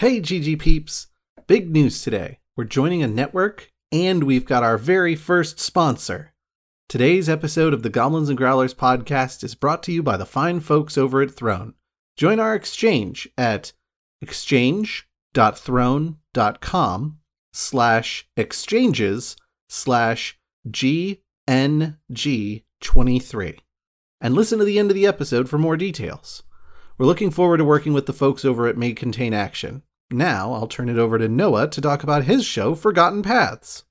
Hey, GG peeps! Big news today. We're joining a network, and we've got our very first sponsor. Today's episode of the Goblins and Growlers podcast is brought to you by the fine folks over at Throne. Join our exchange at exchange.throne.com slash exchanges slash GNG23 and listen to the end of the episode for more details. We're looking forward to working with the folks over at May Contain Action. Now, I'll turn it over to Noah to talk about his show, Forgotten Paths.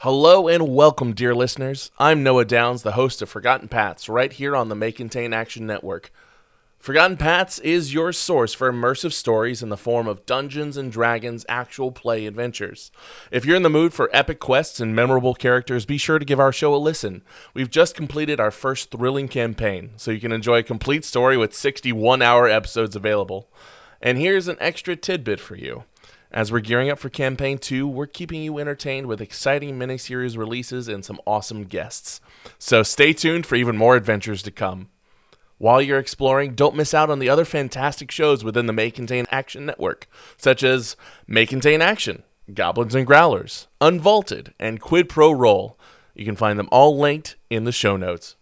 Hello and welcome, dear listeners. I'm Noah Downs, the host of Forgotten Paths, right here on the May Contain Action Network. Forgotten Paths is your source for immersive stories in the form of Dungeons and Dragons actual play adventures. If you're in the mood for epic quests and memorable characters, be sure to give our show a listen. We've just completed our first thrilling campaign, so you can enjoy a complete story with 61 hour episodes available. And here's an extra tidbit for you. As we're gearing up for Campaign 2, we're keeping you entertained with exciting miniseries releases and some awesome guests. So stay tuned for even more adventures to come. While you're exploring, don't miss out on the other fantastic shows within the May Contain Action Network, such as May Contain Action, Goblins and Growlers, Unvaulted, and Quid Pro Roll. You can find them all linked in the show notes.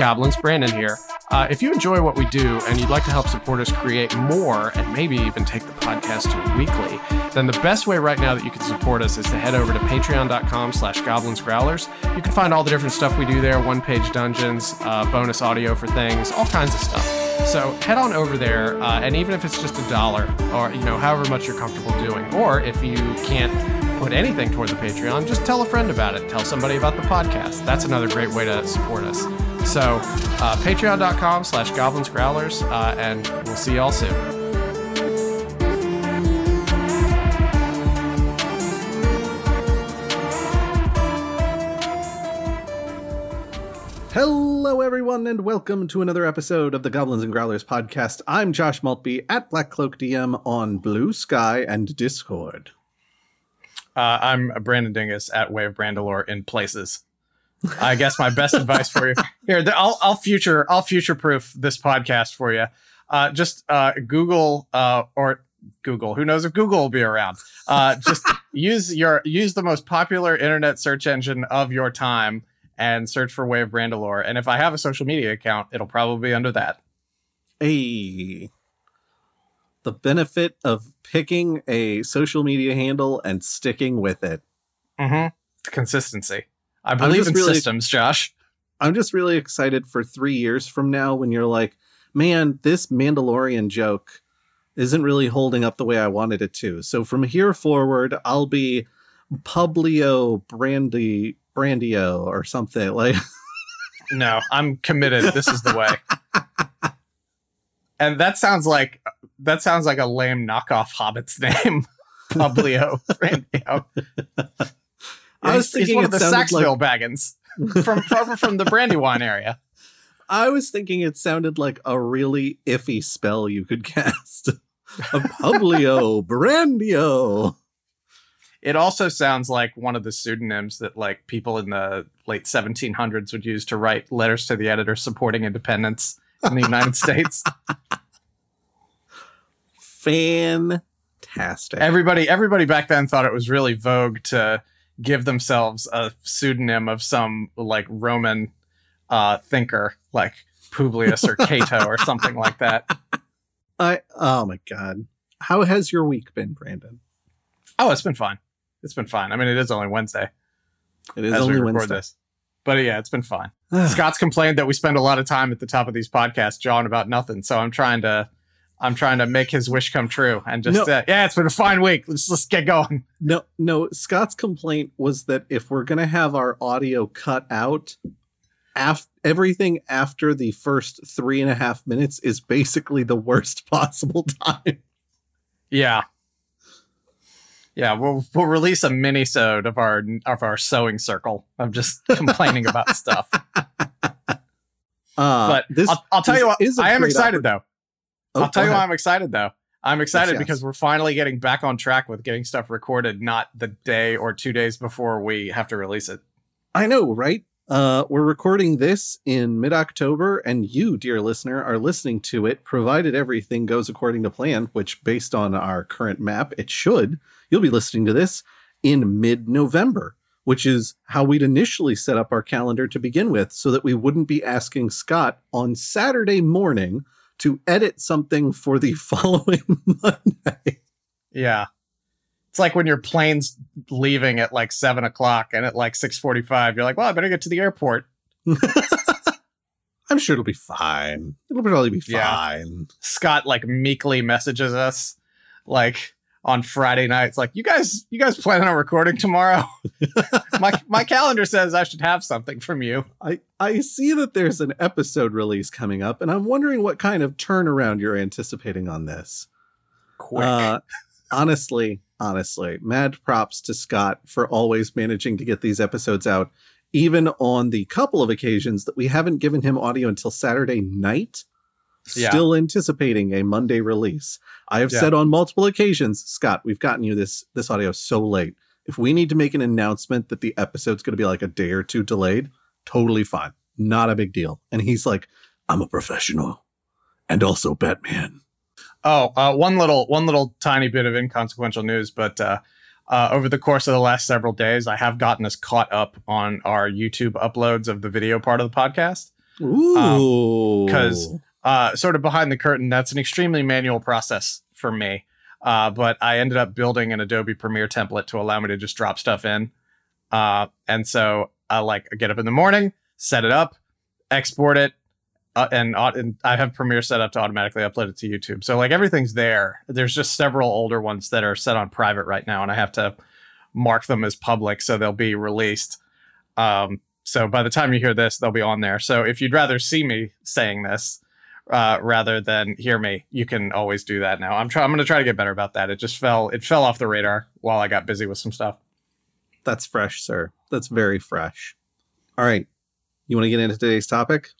Goblins, Brandon here. Uh, if you enjoy what we do and you'd like to help support us create more and maybe even take the podcast to weekly, then the best way right now that you can support us is to head over to patreon.com slash goblinsgrowlers. You can find all the different stuff we do there, one-page dungeons, uh, bonus audio for things, all kinds of stuff. So head on over there, uh, and even if it's just a dollar or, you know, however much you're comfortable doing, or if you can't put anything toward the Patreon, just tell a friend about it. Tell somebody about the podcast. That's another great way to support us. So, uh, patreon.com slash goblins growlers, uh, and we'll see y'all soon. Hello, everyone, and welcome to another episode of the Goblins and Growlers podcast. I'm Josh Maltby at Black Cloak DM on Blue Sky and Discord. Uh, I'm Brandon Dingus at Way of Brandolore in places. I guess my best advice for you here. I'll, I'll future I'll future proof this podcast for you. Uh, just uh, Google uh, or Google. Who knows if Google will be around? Uh, just use your use the most popular internet search engine of your time and search for Way of Brandolore. And if I have a social media account, it'll probably be under that. Hey, the benefit of picking a social media handle and sticking with it. Mm-hmm. Consistency. I believe in really, systems, Josh. I'm just really excited for three years from now when you're like, man, this Mandalorian joke isn't really holding up the way I wanted it to. So from here forward, I'll be Publio Brandy Brandio or something like. no, I'm committed. This is the way. and that sounds like that sounds like a lame knockoff Hobbit's name, Publio Brandio. I was thinking he's one of the Sackville like... Baggins from, from from the Brandywine area. I was thinking it sounded like a really iffy spell you could cast. a Publio Brandio. It also sounds like one of the pseudonyms that like people in the late 1700s would use to write letters to the editor supporting independence in the United States. Fantastic. Everybody everybody back then thought it was really vogue to give themselves a pseudonym of some like Roman uh, thinker like Publius or Cato or something like that. I oh my god. How has your week been, Brandon? Oh, it's been fine. It's been fine. I mean, it is only Wednesday. It is only Wednesday. This. But yeah, it's been fine. Scott's complained that we spend a lot of time at the top of these podcasts jawing about nothing. So I'm trying to I'm trying to make his wish come true and just no. uh, yeah, it's been a fine week. Let's let's get going. No, no. Scott's complaint was that if we're gonna have our audio cut out, af- everything after the first three and a half minutes is basically the worst possible time. Yeah, yeah. We'll we'll release a mini sode of our of our sewing circle of just complaining about stuff. Uh, but this, I'll, I'll tell you what, I am excited though Oh, I'll tell you why. I'm excited though. I'm excited yes. because we're finally getting back on track with getting stuff recorded, not the day or two days before we have to release it. I know, right? Uh, we're recording this in mid October, and you, dear listener, are listening to it, provided everything goes according to plan, which, based on our current map, it should. You'll be listening to this in mid November, which is how we'd initially set up our calendar to begin with, so that we wouldn't be asking Scott on Saturday morning to edit something for the following Monday. Yeah. It's like when your plane's leaving at like seven o'clock and at like six forty five, you're like, well, I better get to the airport. I'm sure it'll be fine. It'll probably be Yeah. fine. Scott like meekly messages us like on Friday nights, like, you guys, you guys planning on recording tomorrow? my my calendar says I should have something from you. I, I see that there's an episode release coming up, and I'm wondering what kind of turnaround you're anticipating on this. Quick. Uh, honestly, honestly, mad props to Scott for always managing to get these episodes out, even on the couple of occasions that we haven't given him audio until Saturday night. Yeah. Still anticipating a Monday release. I have Yeah. said on multiple occasions, Scott, we've gotten you this this audio so late. If we need to make an announcement that the episode's going to be like a day or two delayed, totally fine. Not a big deal. And he's like, I'm a professional and also Batman. Oh, uh, one little one little tiny bit of inconsequential news, but uh, uh, over the course of the last several days, I have gotten us caught up on our YouTube uploads of the video part of the podcast. Ooh. 'cause- Uh, sort of behind the curtain, that's an extremely manual process for me. Uh, but I ended up building an Adobe Premiere template to allow me to just drop stuff in. Uh, and so I like I get up in the morning, set it up, export it, uh, and, and I have Premiere set up to automatically upload it to YouTube. So like everything's there. There's just several older ones that are set on private right now, and I have to mark them as public so they'll be released. Um, so by the time you hear this, they'll be on there. So if you'd rather see me saying this uh, rather than hear me, you can always do that now. I'm trying. I'm going to try to get better about that. It just fell. It fell off the radar while I got busy with some stuff. That's fresh, sir. That's very fresh. All right. You want to get into today's topic?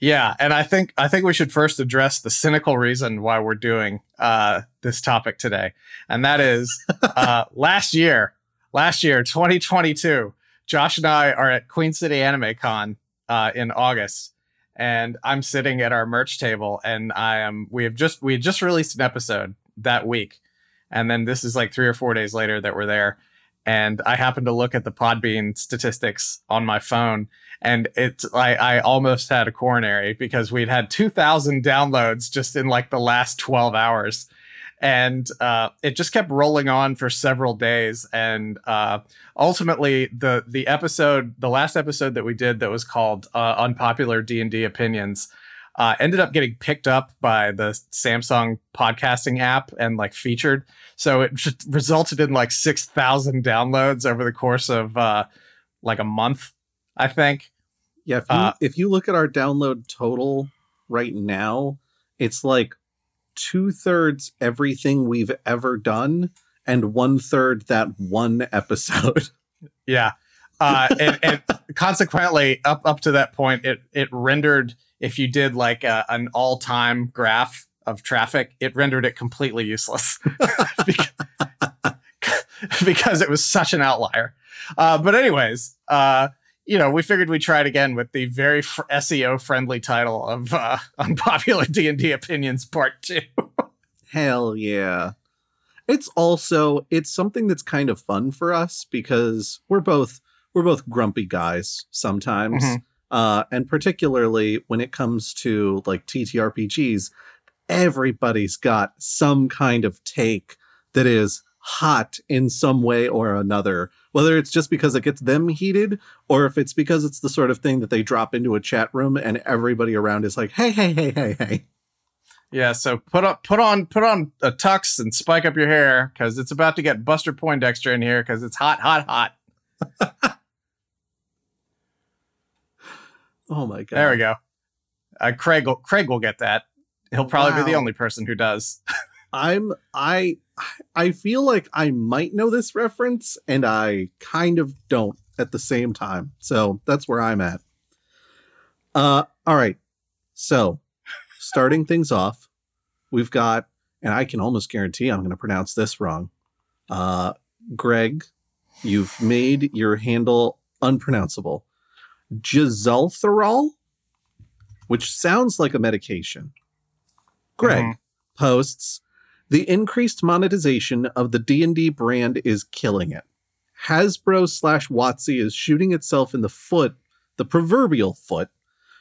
Yeah, and I think I think we should first address the cynical reason why we're doing uh, this topic today, and that is uh, last year, last year, 2022. Josh and I are at Queen City Anime Con uh, in August, and I'm sitting at our merch table, and I am. We have just we had just released an episode that week, and then this is like three or four days later that we're there, and I happened to look at the Podbean statistics on my phone, and it's I, I almost had a coronary because we'd had 2000 downloads just in like the last 12 hours and uh, it just kept rolling on for several days and uh, ultimately the the episode the last episode that we did that was called uh, unpopular d&d opinions uh, ended up getting picked up by the samsung podcasting app and like featured so it just resulted in like 6000 downloads over the course of uh, like a month i think Yeah. If you, Uh, if you look at our download total right now, it's like two thirds everything we've ever done and one third that one episode. Yeah. Uh, and, and consequently, up up to that point, it it rendered if you did like a, an all time graph of traffic, it rendered it completely useless because, because it was such an outlier. Uh, but anyways, uh, you know, we figured we'd try it again with the very fr- SEO friendly title of uh, Unpopular D and D Opinions Part Two. Hell yeah. It's also it's something that's kind of fun for us because we're both we're both grumpy guys sometimes. Mhm. Uh and particularly when it comes to like TTRPGs, everybody's got some kind of take that is hot in some way or another, whether it's just because it gets them heated or if it's because it's the sort of thing that they drop into a chat room and everybody around is like, "Hey, hey, hey, hey, hey." Yeah, so put up, put on, put on a tux and spike up your hair because it's about to get Buster Poindexter in here because it's hot, hot, hot. Oh my god. There we go. Uh, Craig, will, Craig will get that. He'll probably be the only person who does. I'm I I feel like I might know this reference and I kind of don't at the same time. So that's where I'm at. Uh all right. So, starting things off, we've got, and I can almost guarantee I'm going to pronounce this wrong. Uh, Greg, you've made your handle unpronounceable. Jazaltherol, which sounds like a medication. Greg Mhm. posts, the increased monetization of the D&D brand is killing it. Hasbro slash WotC is shooting itself in the foot, the proverbial foot,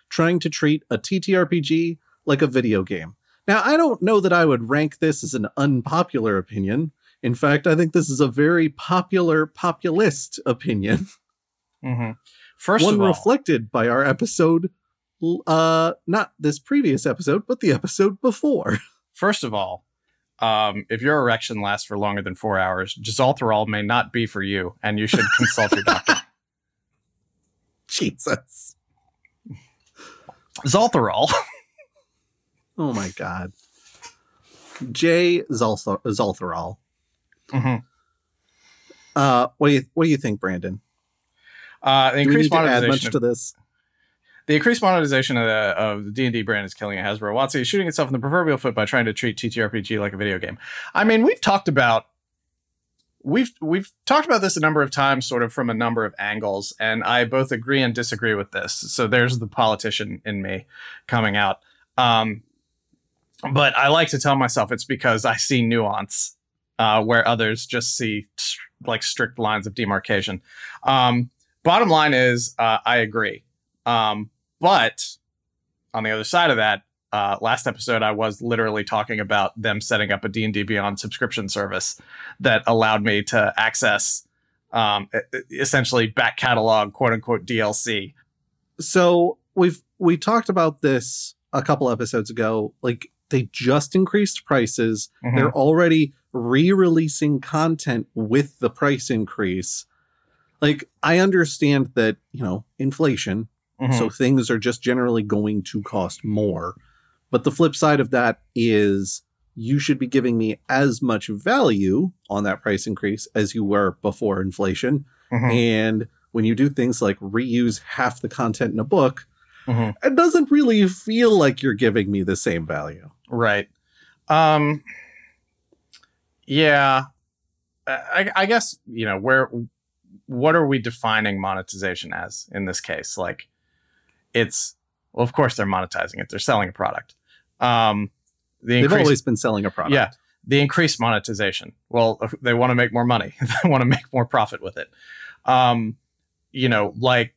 trying to treat a TTRPG like a video game. Now, I don't know that I would rank this as an unpopular opinion. In fact, I think this is a very popular populist opinion. hmm First one of all, reflected by our episode uh not this previous episode, but the episode before. first of all, um, if your erection lasts for longer than four hours, Gisalterol may not be for you, and you should consult your doctor. Jesus. Zoltherol. Oh my god. J Zolther- Zoltherol. hmm Uh what do you what do you think, Brandon? Uh, Do we need to add much monetization. to this? The increased monetization of the of the D and D brand is killing it. Hasbro WotC is shooting itself in the proverbial foot by trying to treat TTRPG like a video game. I mean, we've talked about we've we've talked about this a number of times, sort of from a number of angles, and I both agree and disagree with this. So there's the politician in me coming out. Um, but I like to tell myself it's because I see nuance uh, where others just see st- like strict lines of demarcation. Um, bottom line is, uh, I agree. Um, but on the other side of that, uh, last episode I was literally talking about them setting up a D&D Beyond subscription service that allowed me to access um, essentially back catalog, quote unquote DLC. So we've we talked about this a couple episodes ago. Like they just increased prices. Mm-hmm. They're already re-releasing content with the price increase. Like I understand that, you know, inflation, Mhm. so things are just generally going to cost more. But the flip side of that is you should be giving me as much value on that price increase as you were before inflation. Mhm. And when you do things like reuse half the content in a book, Mhm. it doesn't really feel like you're giving me the same value. Right. Um yeah. I, I guess, you know, where what are we defining monetization as in this case? Like it's well, of course they're monetizing it. They're selling a product. Um the They've increased, always been selling a product. Yeah. the increased monetization. Well, they want to make more money. they want to make more profit with it. Um, you know, like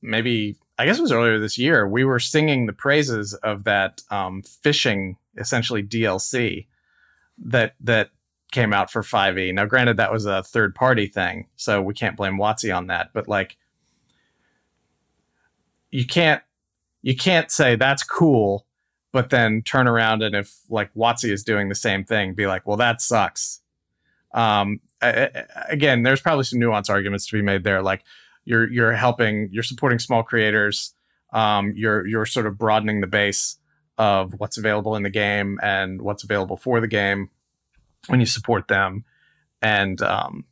maybe I guess it was earlier this year, we were singing the praises of that um, fishing essentially DLC that that came out for 5e. Now, granted, that was a third party thing, so we can't blame Watsy on that. But like, you can't you can't say that's cool, but then turn around and if like Watsy is doing the same thing, be like, well, that sucks. Um, I- I- again, there's probably some nuance arguments to be made there. Like, you're you're helping, you're supporting small creators. Um, you're you're sort of broadening the base of what's available in the game and what's available for the game when you support them. And um,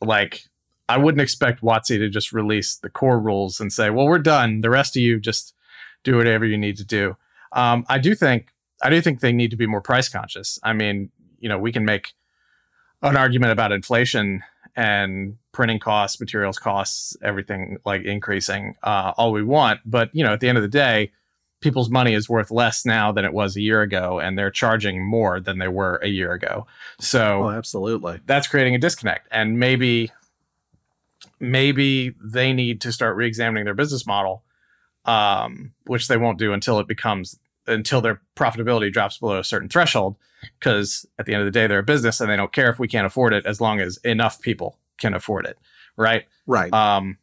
like, I wouldn't expect Watsy to just release the core rules and say, "Well, we're done. The rest of you just do whatever you need to do." Um, I do think I do think they need to be more price conscious. I mean, you know, we can make an argument about inflation and printing costs, materials costs, everything like increasing uh, all we want, but you know, at the end of the day, people's money is worth less now than it was a year ago, and they're charging more than they were a year ago. So Oh, absolutely. that's creating a disconnect and maybe maybe they need to start re-examining their business model um, which they won't do until it becomes until their profitability drops below a certain threshold because at the end of the day they're a business and they don't care if we can't afford it as long as enough people can afford it right Right. um,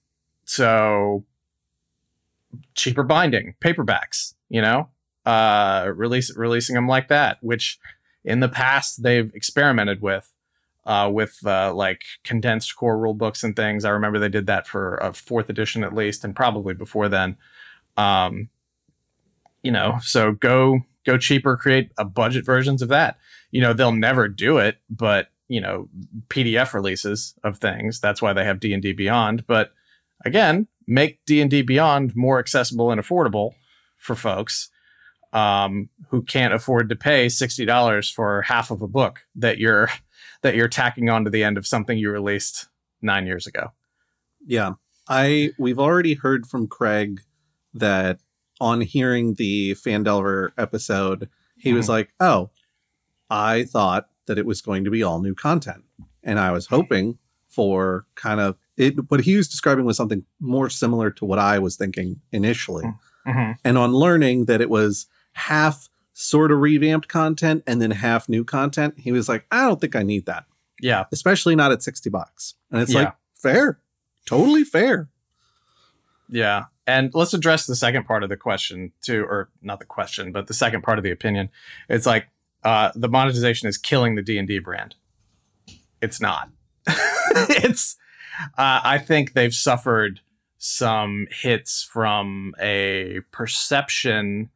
so cheaper binding, paperbacks, you know, uh, release releasing them like that, which in the past they've experimented with, uh, with uh, like condensed core rule books and things. I remember they did that for a fourth edition at least, and probably before then. Um, you know, so go go cheaper, create a budget versions of that. You know, they'll never do it, but you know, PDF releases of things. That's why they have D and D Beyond. But again, make D and D Beyond more accessible and affordable for folks. um, who can't afford to pay sixty dollars for half of a book that you're that you're tacking on to the end of something you released nine years ago. Yeah. I we've already heard from Craig that on hearing the Phandelver episode, he was like, "Oh, I thought that it was going to be all new content." And I was hoping for kind of it what he was describing was something more similar to what I was thinking initially. Mm-hmm. And on learning that it was half sort of revamped content and then half new content, he was like, "I don't think I need that." Yeah, Especially not at 60 bucks. And it's Yeah. like, "Fair. Totally fair." yeah. And let's address the second part of the question too, or not the question, but the second part of the opinion. It's like uh, the monetization is killing the D and D brand. It's not. it's. Uh, I think they've suffered some hits from a perception,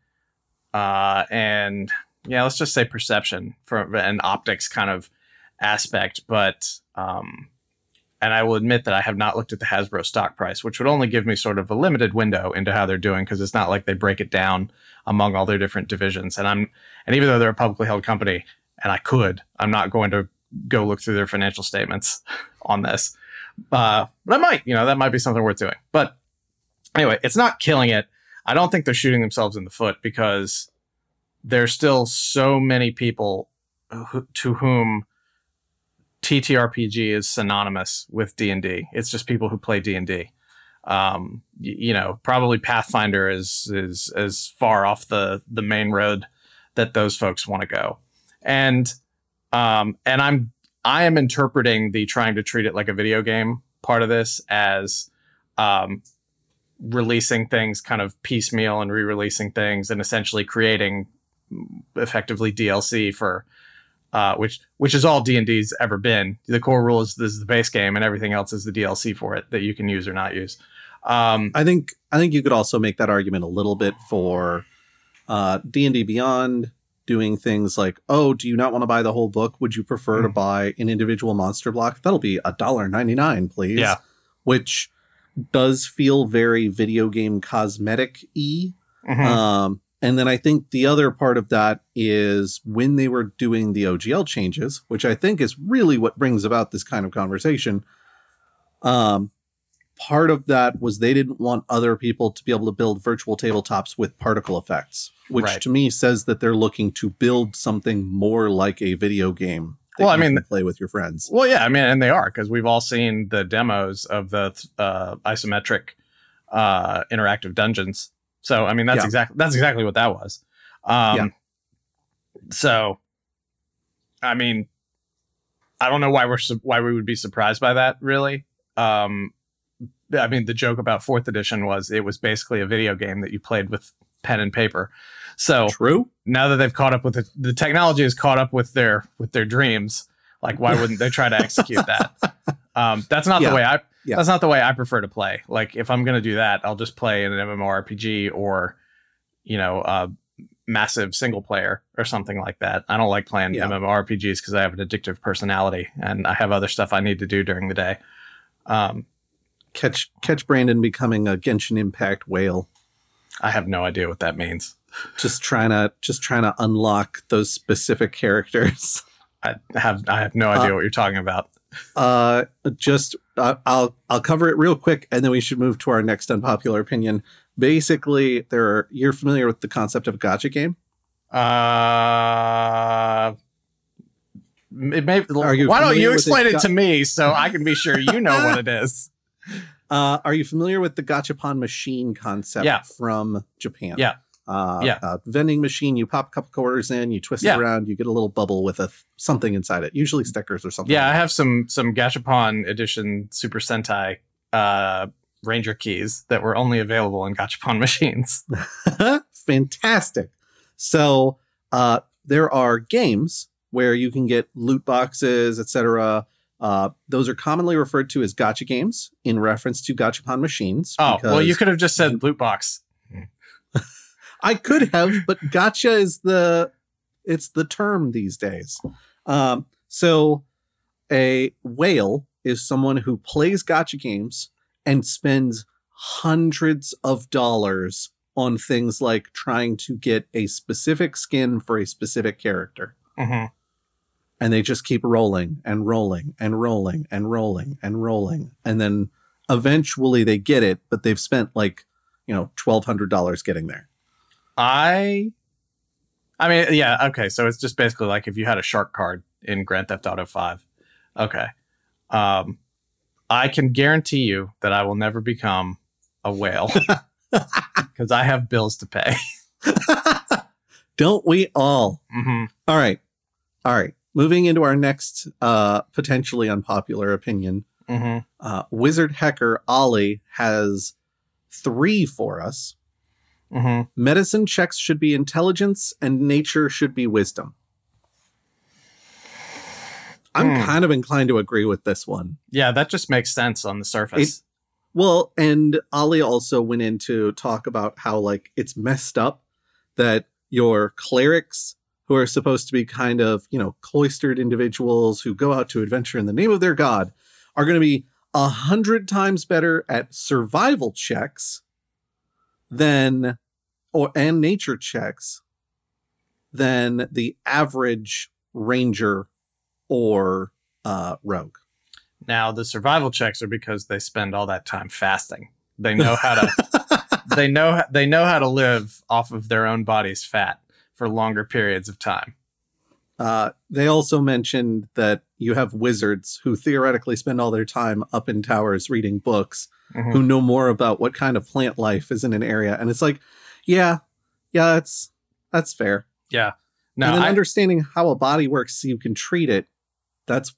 uh, and yeah, let's just say perception from an optics kind of aspect. But um, and I will admit that I have not looked at the Hasbro stock price, which would only give me sort of a limited window into how they're doing because it's not like they break it down among all their different divisions. And I'm and even though they're a publicly held company, and I could, I'm not going to go look through their financial statements on this. Uh, but I might, you know, that might be something worth doing. But anyway, it's not killing it. I don't think they're shooting themselves in the foot because there's still so many people who, to whom TTRPG is synonymous with D and D. It's just people who play D and D. Um, you know, probably Pathfinder is is as far off the the main road that those folks want to go, and um, and I'm I am interpreting the trying to treat it like a video game part of this as um, releasing things kind of piecemeal and re-releasing things and essentially creating mm, effectively DLC for uh, which which is all D and D's ever been. The core rule is this is the base game, and everything else is the DLC for it that you can use or not use. Um, I think I think you could also make that argument a little bit for uh D&D Beyond doing things like, "Oh, do you not want to buy the whole book? Would you prefer to Mhm. buy an individual monster block? That'll be a dollar ninety nine, please." Yeah. Which does feel very video game cosmetic y. mhm. Um, and then I think the other part of that is when they were doing the OGL changes, which I think is really what brings about this kind of conversation. Um, part of that was they didn't want other people to be able to build virtual tabletops with particle effects, which Right. to me says that they're looking to build something more like a video game. Well, I mean- play with your friends. Well, yeah, I mean, and they are because we've all seen the demos of the uh, isometric uh, interactive dungeons. So, I mean, that's Yeah. exactly that's exactly what that was. Um, Yeah. So, I mean, I don't know why we're su- why we would be surprised by that. Really, um, I mean, the joke about fourth edition was it was basically a video game that you played with pen and paper. So True. now that they've caught up with it, the technology has caught up with their with their dreams. Like, why wouldn't they try to execute that? Um, that's not Yeah. the way I. Yeah. That's not the way I prefer to play. Like, if I'm gonna do that, I'll just play in an MMORPG or, you know, a massive single player or something like that. I don't like playing Yeah. MMORPGs because I have an addictive personality and I have other stuff I need to do during the day. Um, Catch catch Brandon becoming a Genshin Impact whale. I have no idea what that means. Just trying to just trying to unlock those specific characters. I have I have no idea Uh, what you're talking about. Uh, just uh, I'll I'll cover it real quick, and then we should move to our next unpopular opinion. Basically, there are you're familiar with the concept of a gacha game. Uh, it may, Are you why don't you explain it? it to me so I can be sure you know what it is? Uh, are you familiar with the gachapon machine concept Yeah. from Japan? Yeah. Uh, Yeah. uh, vending machine. You pop a couple quarters in, you twist Yeah. it around, you get a little bubble with a th- something inside it. Usually stickers or something. Yeah, I have some some Gachapon edition Super Sentai uh, Ranger keys that were only available in Gachapon machines. Fantastic. So uh, there are games where you can get loot boxes, etc. Uh, those are commonly referred to as gacha games in reference to gachapon machines. Oh, well, you could have just said loot box. I could have, but gacha is the it's the term these days. Um, so a whale is someone who plays gacha games and spends hundreds of dollars on things like trying to get a specific skin for a specific character. hmm And they just keep rolling and rolling and rolling and rolling and rolling. And then eventually they get it, but they've spent like, you know, $1,200 getting there. I, I mean, yeah, okay. So it's just basically like if you had a shark card in Grand Theft Auto Five. Okay, um, I can guarantee you that I will never become a whale because I have bills to pay. Don't we all? hmm All right. All right. Moving into our next uh, potentially unpopular opinion. hmm Uh, Wizard Hacker Ollie has three for us. Hmm Medicine checks should be intelligence and nature should be wisdom. I'm Hmm. kind of inclined to agree with this one. Yeah, that just makes sense on the surface. Well, and Ali also went in to talk about how like it's messed up that your clerics who are supposed to be kind of, you know, cloistered individuals who go out to adventure in the name of their god are going to be a hundred times better at survival checks than or and nature checks than the average ranger or uh rogue. now the survival checks are because they spend all that time fasting. They know how to. they know they know how to live off of their own body's fat for longer periods of time. Uh, they also mentioned that you have wizards who theoretically spend all their time up in towers reading books, Mhm. who know more about what kind of plant life is in an area. And it's like, yeah, yeah, that's that's fair. Yeah. No, and I, understanding how a body works so you can treat it, that's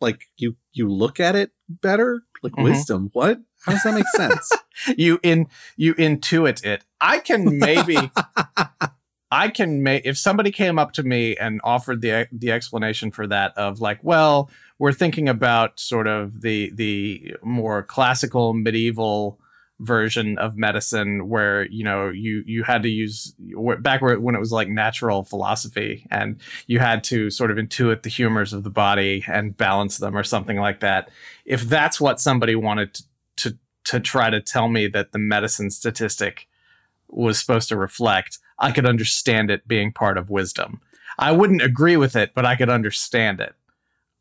like you you look at it better. Like Mhm. wisdom. What? How does that make sense? you in you intuit it. I can maybe I can make if somebody came up to me and offered the the explanation for that of like, well, we're thinking about sort of the the more classical medieval version of medicine where you know you you had to use back when it was like natural philosophy and you had to sort of intuit the humors of the body and balance them or something like that. If that's what somebody wanted to to, to try to tell me that the medicine statistic was supposed to reflect i could understand it being part of wisdom. I wouldn't agree with it but i could understand it.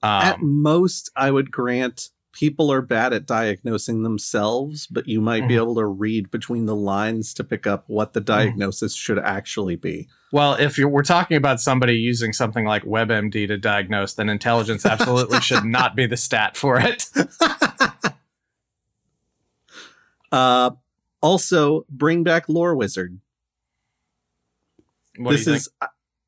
At um, most, I would grant people are bad at diagnosing themselves, but you might be Mhm. able to read between the lines to pick up what the diagnosis should actually be. Well, if you're, we're talking about somebody using something like WebMD to diagnose, then intelligence absolutely should not be the stat for it. Uh, also, bring back Lore Wizard. What this is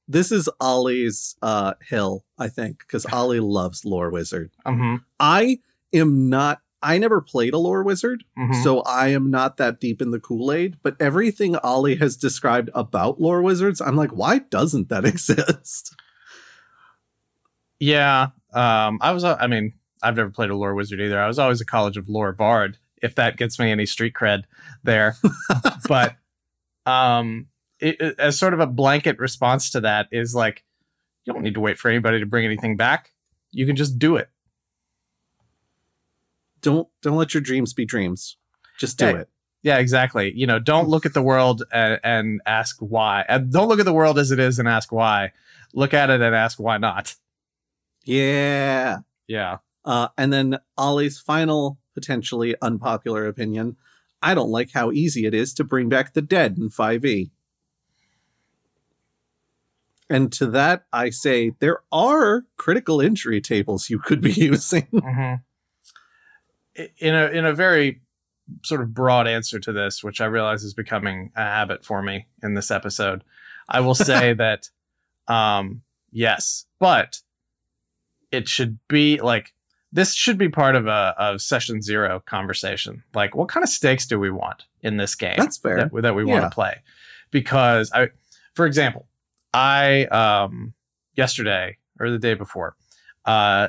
this is Ollie's uh, hill, I think, because Ollie loves Lore Wizard. think? hmm I am not. I never played a Lore Wizard, hmm so I am not that deep in the Kool Aid. But everything Ollie has described about Lore Wizards, I'm like, why doesn't that exist? Yeah. Um, I was, uh, I mean, I've never played a lore wizard either. I was always a College of Lore bard, if that gets me any street cred there. but um, it, it- as sort of a blanket response to that is like, you don't need to wait for anybody to bring anything back. You can just do it. Don't don't let your dreams be dreams. Just do Yeah. it. Yeah, exactly. You know, don't look at the world and, and ask why. And don't look at the world as it is and ask why. Look at it and ask why not. Yeah. Yeah. Uh, and then Ollie's final, potentially unpopular opinion I don't like how easy it is to bring back the dead in 5e. And to that, I say there are critical injury tables you could be using. hmm In a in a very sort of broad answer to this, which I realize is becoming a habit for me in this episode, I will say that um, yes, but it should be like this should be part of a of session zero conversation. Like, what kind of stakes do we want in this game? That's fair. that, that we want to play because i for example i um yesterday or the day before uh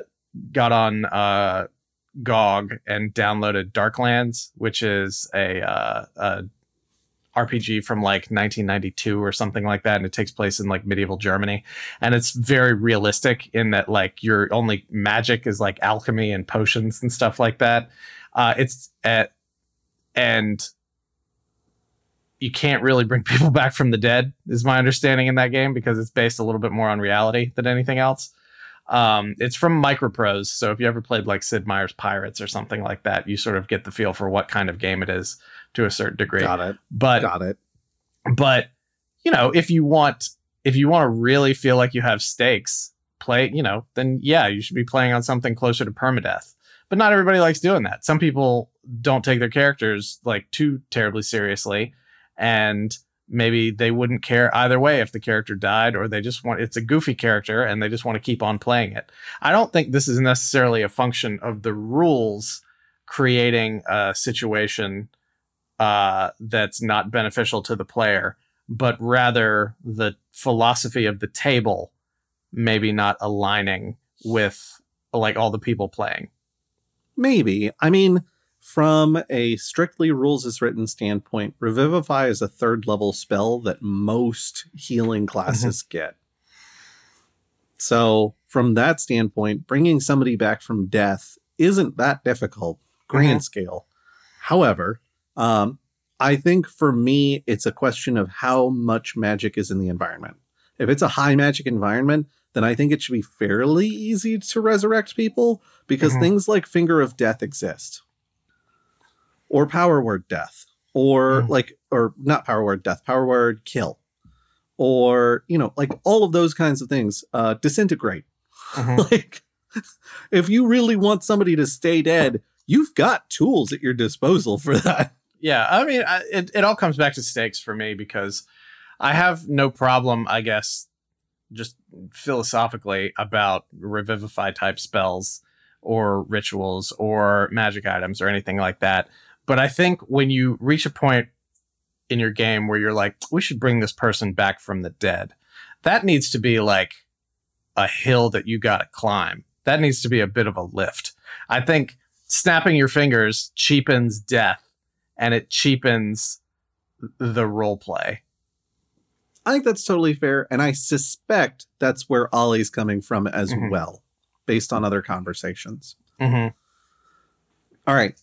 got on uh gog and downloaded darklands which is a uh a RPG from like 1992 or something like that, and it takes place in like medieval Germany, and it's very realistic in that like your only magic is like alchemy and potions and stuff like that. Uh, it's at and you can't really bring people back from the dead, is my understanding in that game, because it's based a little bit more on reality than anything else. Um, it's from Microprose, so if you ever played like Sid Meier's Pirates or something like that, you sort of get the feel for what kind of game it is to a certain degree. Got it. But Got it. but you know, if you want if you want to really feel like you have stakes, play, you know, then yeah, you should be playing on something closer to permadeath. But not everybody likes doing that. Some people don't take their characters like too terribly seriously and maybe they wouldn't care either way if the character died or they just want it's a goofy character and they just want to keep on playing it. I don't think this is necessarily a function of the rules creating a situation uh, that's not beneficial to the player, but rather the philosophy of the table maybe not aligning with like all the people playing. Maybe. I mean, from a strictly rules as written standpoint, Revivify is a third level spell that most healing classes get. So, from that standpoint, bringing somebody back from death isn't that difficult, grand scale. However, um, I think for me, it's a question of how much magic is in the environment. If it's a high magic environment, then I think it should be fairly easy to resurrect people because Mhm. things like Finger of Death exist, or Power Word Death, or Mhm. like, or not Power Word Death, Power Word Kill, or you know, like all of those kinds of things. Uh, disintegrate. Mhm. like, if you really want somebody to stay dead, you've got tools at your disposal for that. Yeah, I mean, I, it it all comes back to stakes for me because I have no problem, I guess, just philosophically about revivify type spells or rituals or magic items or anything like that. But I think when you reach a point in your game where you're like, we should bring this person back from the dead, that needs to be like a hill that you got to climb. That needs to be a bit of a lift. I think snapping your fingers cheapens death and it cheapens the role play. I think that's totally fair, and I suspect that's where Ollie's coming from as Mhm. well, based on other conversations. Mm-hmm. All right,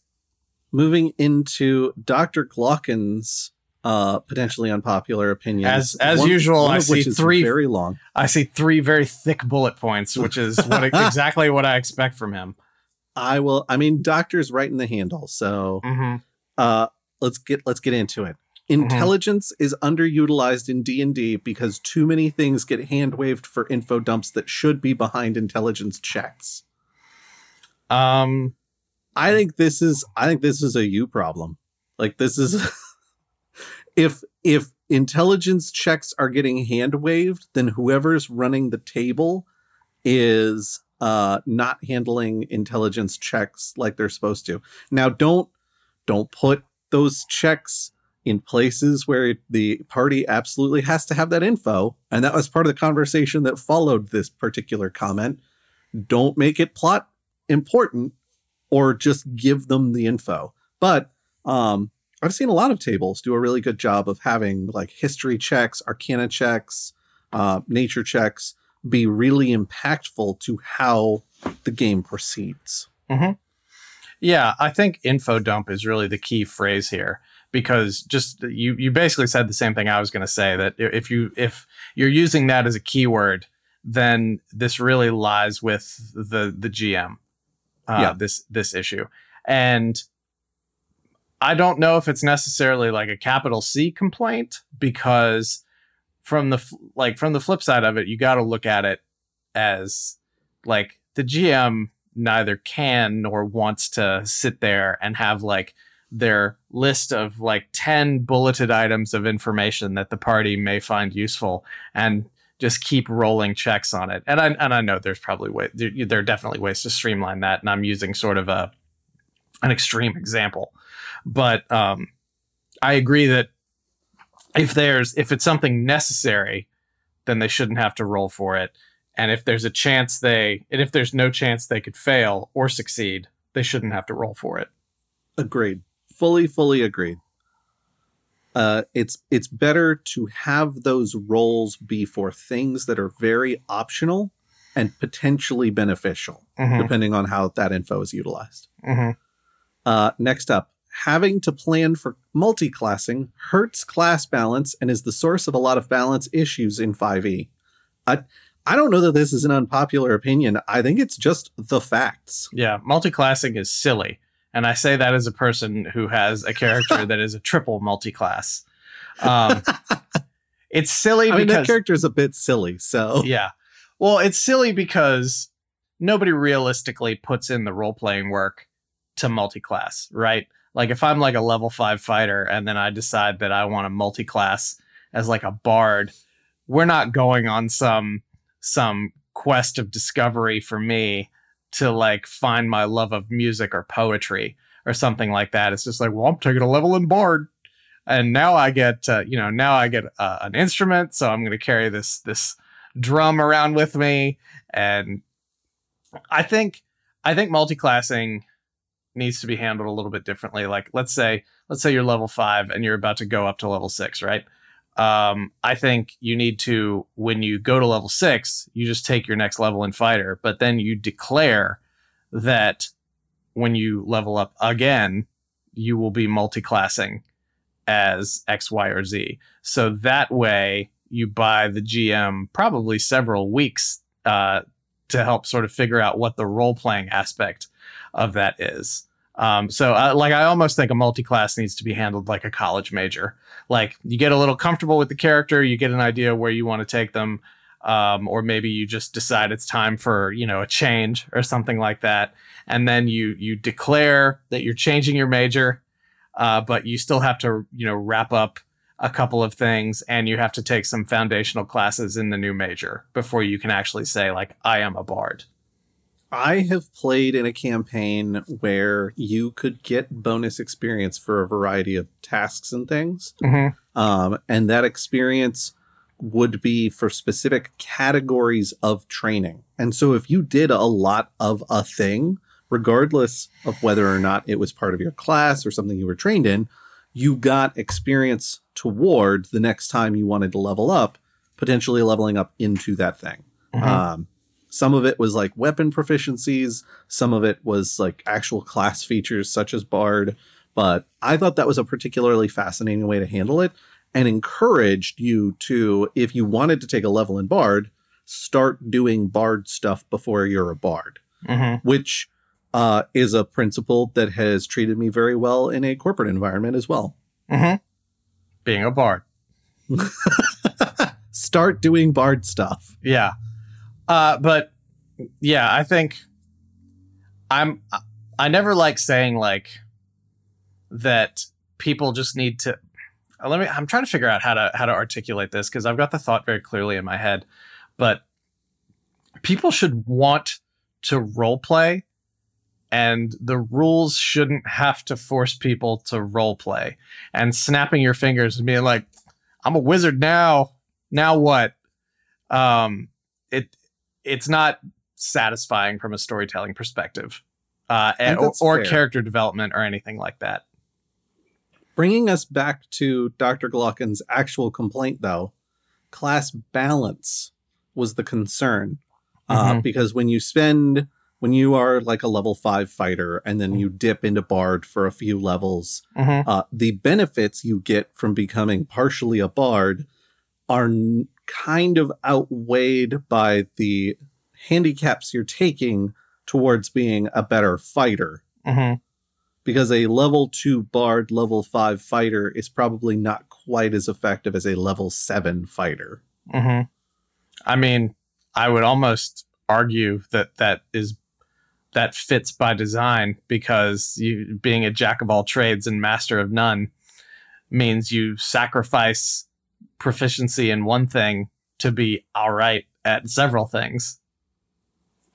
moving into Doctor Glocken's uh, potentially unpopular opinions. As- as usual, I see three- very long. I see three very thick bullet points, which is what exactly what I expect from him. I will. I mean, Doctor's right in the handle, so Mm-hmm. uh, let's get let's get into it. Mm-hmm. Intelligence is underutilized in D and D because too many things get hand waved for info dumps that should be behind intelligence checks. Um, I think this is I think this is a you problem. Like this is if if intelligence checks are getting hand waved, then whoever's running the table is uh not handling intelligence checks like they're supposed to. Now don't don't put those checks in places where the party absolutely has to have that info and that was part of the conversation that followed this particular comment. Don't make it plot important or just give them the info. But um, I've seen a lot of tables do a really good job of having like history checks, arcana checks, uh, nature checks be really impactful to how the game proceeds. yeah, I think info dump is really the key phrase here because just you you basically said the same thing I was going to say that if you if you're using that as a keyword, then this really lies with the the GM. Uh, Yeah. This this issue and. I don't know if it's necessarily like a capital C complaint because from the like from the flip side of it, you got to look at it as like the GM neither can nor wants to sit there and have like their list of like 10 bulleted items of information that the party may find useful and just keep rolling checks on it. And I and I know there's probably way there, there are definitely ways to streamline that and I'm using sort of a an extreme example. But um I agree that if there's if it's something necessary then they shouldn't have to roll for it and if there's a chance they and if there's no chance they could fail or succeed they shouldn't have to roll for it Agreed. Fully, fully agreed. Uh, it's it's better to have those rolls be for things that are very optional and potentially beneficial, Mhm, depending on how that info is utilized. mhm. Uh, next up, having to plan for multiclassing hurts class balance and is the source of a lot of balance issues in 5e. I, I don't know that this is an unpopular opinion. I think it's just the facts. Yeah, multiclassing is silly. And I say that as a person who has a character that is a triple multiclass. Um, it's silly I mean, that character is a bit silly. So, yeah. Well, it's silly because nobody realistically puts in the role playing work to multi-class, right? Like if I'm like a level five fighter and then I decide that I want to multiclass as like a bard, we're not going on some some quest of discovery for me to like find my love of music or poetry or something like that. It's just like, well, I'm taking a level in bard, and now I get, uh, you know, now I get uh, an instrument, so I'm going to carry this this drum around with me, and I think I think multiclassing needs to be handled a little bit differently. Like, let's say let's say you're level five and you're about to go up to level six, right? Um, I think you need to, when you go to level six, you just take your next level in fighter, but then you declare that when you level up again, you will be multi-classing as X, Y, or Z. So that way you buy the GM probably several weeks uh, to help sort of figure out what the role-playing aspect of that is. Um, so, uh, like, I almost think a multi-class needs to be handled like a college major. Like, you get a little comfortable with the character, you get an idea where you want to take them, um, or maybe you just decide it's time for you know a change or something like that, and then you you declare that you're changing your major, uh, but you still have to you know wrap up a couple of things, and you have to take some foundational classes in the new major before you can actually say like I am a bard. I have played in a campaign where you could get bonus experience for a variety of tasks and things. Mm-hmm. Um, and that experience would be for specific categories of training. And so if you did a lot of a thing, regardless of whether or not it was part of your class or something you were trained in, you got experience toward the next time you wanted to level up, potentially leveling up into that thing. Mhm. Um, some of it was like weapon proficiencies, some of it was like actual class features such as Bard. But I thought that was a particularly fascinating way to handle it and encouraged you to, if you wanted to take a level in Bard, start doing Bard stuff before you're a Bard, Mm-hmm. which uh, is a principle that has treated me very well in a corporate environment as well. Mm-hmm. Being a bard. Start doing Bard stuff. Yeah. Uh, but yeah, I think I'm I never like saying like that people just need to uh, let me I'm trying to figure out how to how to articulate this because I've got the thought very clearly in my head. But people should want to role play and the rules shouldn't have to force people to role play and snapping your fingers and being like i'm a wizard now. Now what? Um it it's not satisfying from a storytelling perspective uh and, or, or character development or anything like that Bringing us back to Dr. Glocken's actual complaint, though, class balance was the concern. Uh, Mhm. because when you spend, when you are like a level five fighter and then you dip into Bard for a few levels, Mhm. uh, the benefits you get from becoming partially a Bard are n- kind of outweighed by the handicaps you're taking towards being a better fighter Mhm. because a level two bard, level five fighter is probably not quite as effective as a level seven fighter. hmm I mean, I would almost argue that that is that fits by design because you being a jack of all trades and master of none means you sacrifice proficiency in one thing to be all right at several things.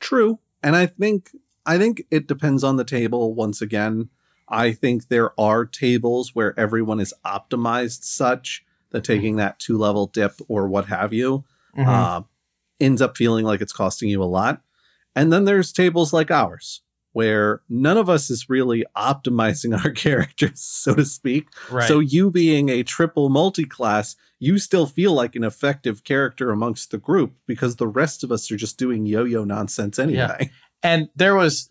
True. And I think I think it depends on the table once again. I think there are tables where everyone is optimized such that taking that two level dip or what have you Mhm. uh, ends up feeling like it's costing you a lot. And then there's tables like ours where none of us is really optimizing our characters, so to speak. right. So you being a triple multi-class, you still feel like an effective character amongst the group because the rest of us are just doing yo-yo nonsense anyway. and there was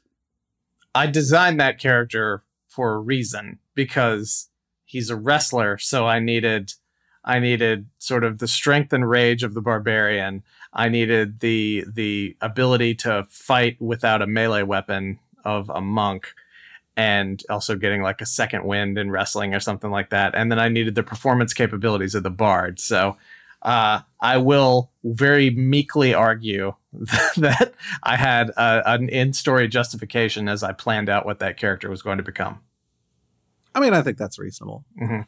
I designed that character for a reason because he's a wrestler. So I needed, I needed sort of the strength and rage of the barbarian. I needed the the ability to fight without a melee weapon of a monk, and also getting like a second wind in wrestling or something like that. And then I needed the performance capabilities of the bard. So uh, I will very meekly argue that I had a, an in story justification as I planned out what that character was going to become. I mean, I think that's reasonable. Mhm.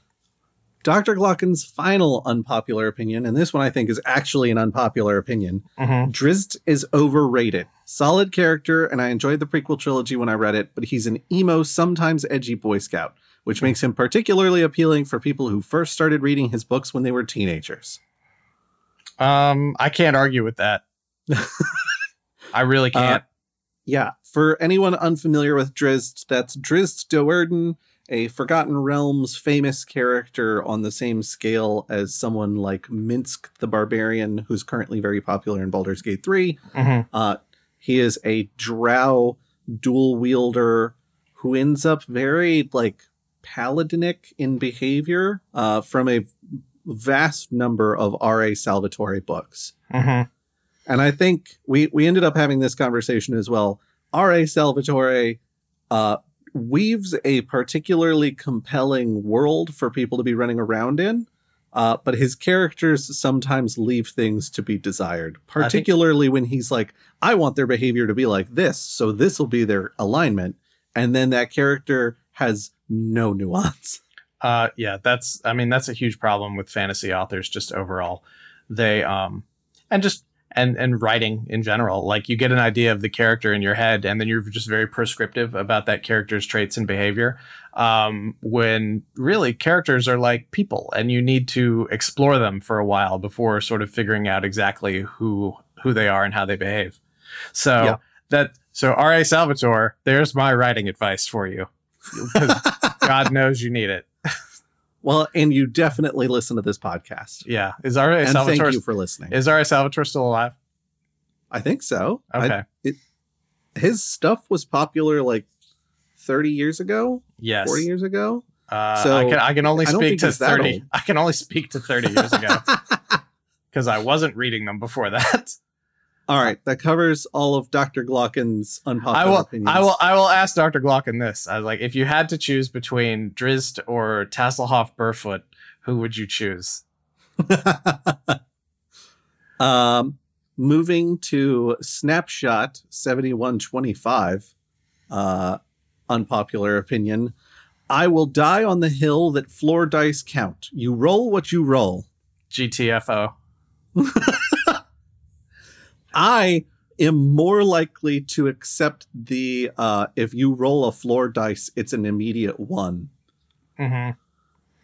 Dr. Glocken's final unpopular opinion, and this one I think is actually an unpopular opinion Mm-hmm. Drizzt is overrated. Solid character, and I enjoyed the prequel trilogy when I read it, but he's an emo, sometimes edgy Boy Scout, which makes him particularly appealing for people who first started reading his books when they were teenagers. Um, I can't argue with that. I really can't. Yeah, for anyone unfamiliar with Drizzt, that's Drizzt Do'Urden, a Forgotten Realms famous character on the same scale as someone like Minsc the Barbarian, who's currently very popular in Baldur's Gate 3. Mhm. Uh, he is a drow dual wielder who ends up very like paladinic in behavior uh, from a vast number of R.A. Salvatore books. Mhm. And I think we we ended up having this conversation as well. R.A. Salvatore uh, weaves a particularly compelling world for people to be running around in. Uh, but his characters sometimes leave things to be desired, particularly when he's like, I want their behavior to be like this, so this will be their alignment. And then that character has no nuance. Uh, yeah, that's. I mean, that's a huge problem with fantasy authors just overall. They um, and just and and writing in general. Like you get an idea of the character in your head, and then you're just very prescriptive about that character's traits and behavior. Um, when really characters are like people, and you need to explore them for a while before sort of figuring out exactly who who they are and how they behave. So Yeah. that so R.A. Salvatore, there's my writing advice for you. God knows you need it. Well, and you definitely listen to this podcast. Yeah. Is R.A. and Salvatore thank you for listening. is R.A. Salvatore still alive? I think so. I- Okay. it, his stuff was popular like 30 years ago, yes. 40 years ago. Uh, So, I can I can only speak to 30. I can only speak to 30 years ago because I wasn't reading them before that. All right, that covers all of Dr. Glocken's I unpopular will opinions. I will I will ask Dr. Glocken this. I was like if you had to choose between Drizzt or Tasslehoff Burrfoot, who would you choose? um, moving to Snapshot 7125, uh, unpopular opinion. I will die on the hill that floor dice count. You roll what you roll. GTFO. I am more likely to accept the uh, if you roll a floor dice, it's an immediate one. hmm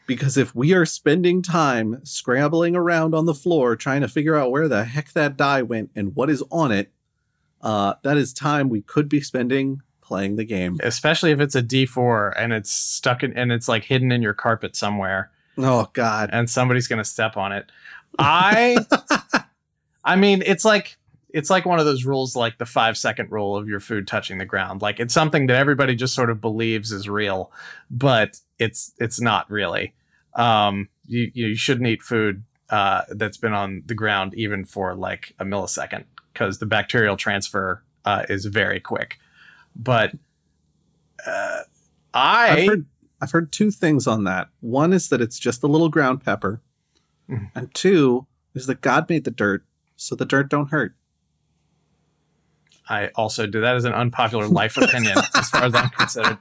Because if we are spending time scrambling around on the floor trying to figure out where the heck that die went and what is on it, uh, that is time we could be spending playing the game. Especially if it's a D4 and it's stuck in and it's like hidden in your carpet somewhere. Oh God. and somebody's gonna step on it. I I mean, it's like it's like one of those rules like the five second rule of your food touching the ground. Like it's something that everybody just sort of believes is real, but it's it's not really. Um you you shouldn't eat food uh that's been on the ground even for like a millisecond because the bacterial transfer uh, is very quick. But uh, I I've heard I've heard two things on that. One is that it's just a little ground pepper, Mhm. and two is that God made the dirt, so the dirt don't hurt. I also do. That is an unpopular life opinion as far as I'm considered.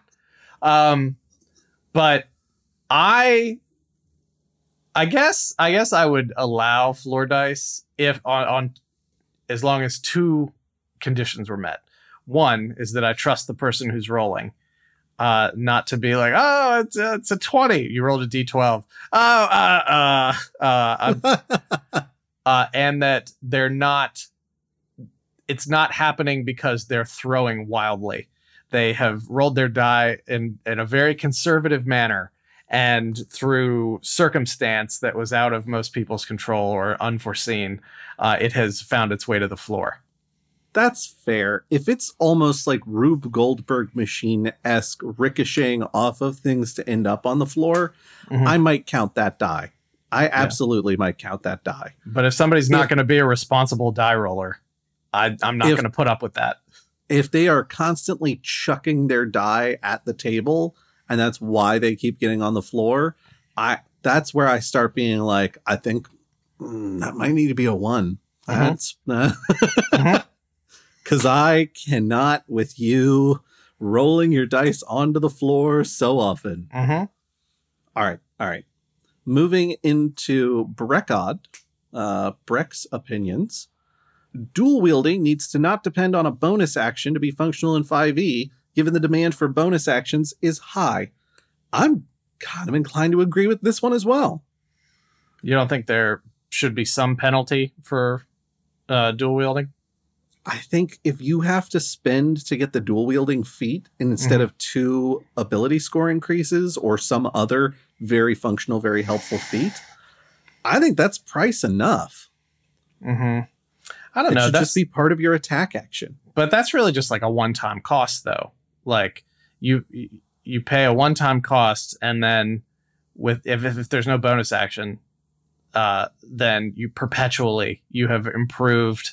Um, but I, I guess, I guess I would allow floor dice if on, on as long as two conditions were met. One is that I trust the person who's rolling, uh, not to be like, oh, it's a, it's a twenty. You rolled a d twelve. Oh, uh, uh, uh, I'm uh, and that they're not it's not happening because they're throwing wildly they have rolled their die in, in a very conservative manner and through circumstance that was out of most people's control or unforeseen uh, it has found its way to the floor That's fair. If it's almost like Rube Goldberg machine esque ricocheting off of things to end up on the floor, Mhm. I might count that die. I absolutely might count that die. But if somebody's not going to be a responsible die roller, I, I'm not going to put up with that. If they are constantly chucking their die at the table and that's why they keep getting on the floor, I that's where I start being like, I think mm, that might need to be a one. Mhm. That's because I cannot with you rolling your dice onto the floor so often. Mm-hmm. All right, all right. Moving into Breckod, uh, Breck's opinions. Dual wielding needs to not depend on a bonus action to be functional in 5e, given the demand for bonus actions is high. I'm kind of inclined to agree with this one as well. You don't think there should be some penalty for uh, dual wielding? I think if you have to spend to get the dual wielding feat instead of two ability score increases or some other very functional, very helpful feat, I think that's price enough. Mm-hmm. I don't it know. should That's just be part of your attack action. but that's really just like a one-time cost, though. Like you you pay a one-time cost, and then with if if, if there's no bonus action, uh, then you perpetually you have improved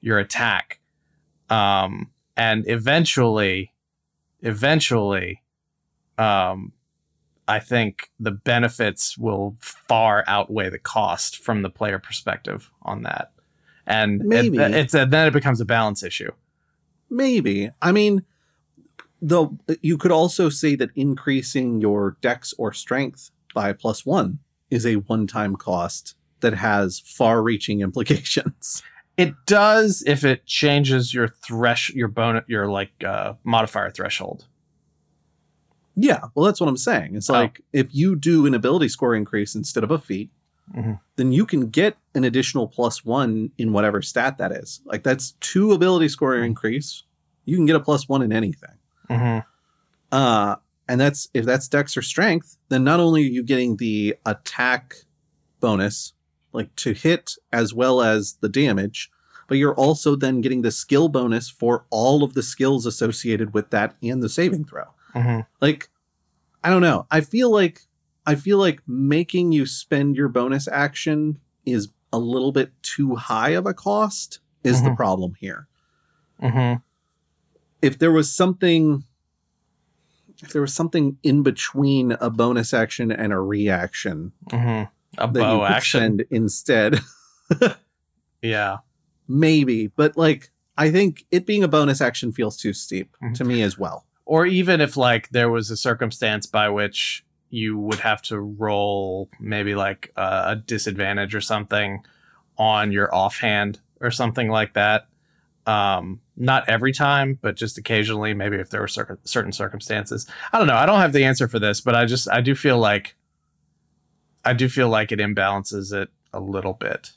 your attack, um, and eventually, eventually, um, I think the benefits will far outweigh the cost from the player perspective on that, and it- Maybe. it's a, then it becomes a balance issue. Maybe. I mean, though you could also say that increasing your dex or strength by plus one is a one-time cost that has far-reaching implications. It does if it changes your thresh your bonus your like uh modifier threshold. Yeah, well, that's what I'm saying. It's Oh. like if you do an ability score increase instead of a feat, Mhm. then you can get an additional plus one in whatever stat that is. Like that's two ability score increase. You can get a plus one in anything. Mm-hmm. Uh, and that's if that's dex or strength, then not only are you getting the attack bonus, like to hit as well as the damage, but you're also then getting the skill bonus for all of the skills associated with that and the saving throw. Mm-hmm. Like, I don't know. I feel like I feel like making you spend your bonus action is a little bit too high of a cost is the Mhm. problem here. Mm-hmm. if there was something if there was something in between a bonus action and a reaction Mm-hmm. A bow action. instead Yeah. maybe but like i think it being a bonus action feels too steep Mhm. to me as well Or even if like there was a circumstance by which you would have to roll maybe like a disadvantage or something on your offhand or something like that. Um, not every time, but just occasionally, maybe if there were circ- certain circumstances. I don't know. I don't have the answer for this, but I just I do feel like I do feel like it imbalances it a little bit.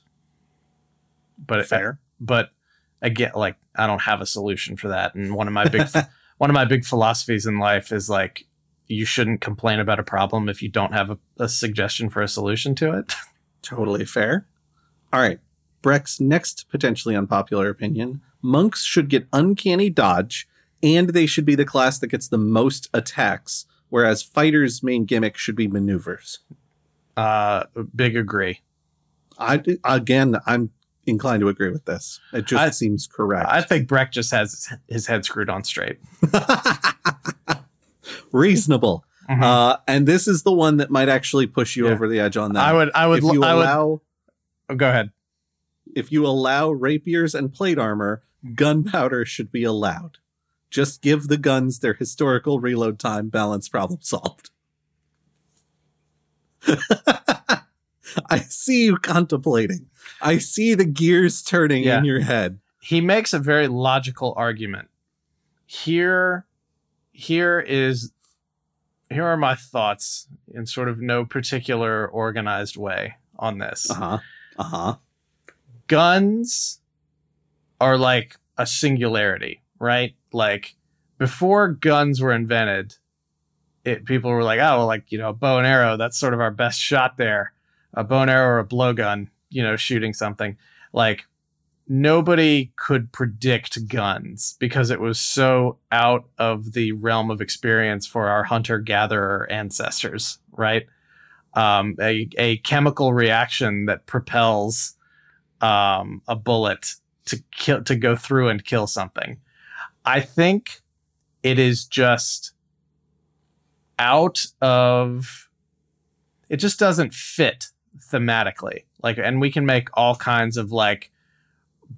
But fair but again, like I don't have a solution for that. And one of my big one of my big philosophies in life is like you shouldn't complain about a problem if you don't have a, a suggestion for a solution to it. totally fair all right breck's next potentially unpopular opinion monks should get uncanny dodge and they should be the class that gets the most attacks whereas fighters main gimmick should be maneuvers Uh, big agree. I again, I'm inclined to agree with this. It just I- seems correct. I think Breck just has his head screwed on straight. Reasonable. Mhm. Uh, and this is the one that might actually push you Yeah. over the edge on that. I would, I would, if you I would. allow, oh, go ahead. if you allow rapiers and plate armor, gunpowder should be allowed. Just give the guns their historical reload time. Balance problem solved. I see you contemplating. I see the gears turning Yeah. in your head. he makes a very logical argument. Here, here is, here are my thoughts in sort of no particular organized way on this. Uh huh. Uh huh. Guns are like a singularity, right? Like before guns were invented, it people were like, oh, well, like you know, a bow and arrow. That's sort of our best shot there. A bow and arrow or a blowgun, you know, shooting something. Like nobody could predict guns because it was so out of the realm of experience for our hunter gatherer ancestors, right? Um, a, a chemical reaction that propels um, a bullet to kill to go through and kill something. I think it is just out of it just doesn't fit thematically. Like and we can make all kinds of like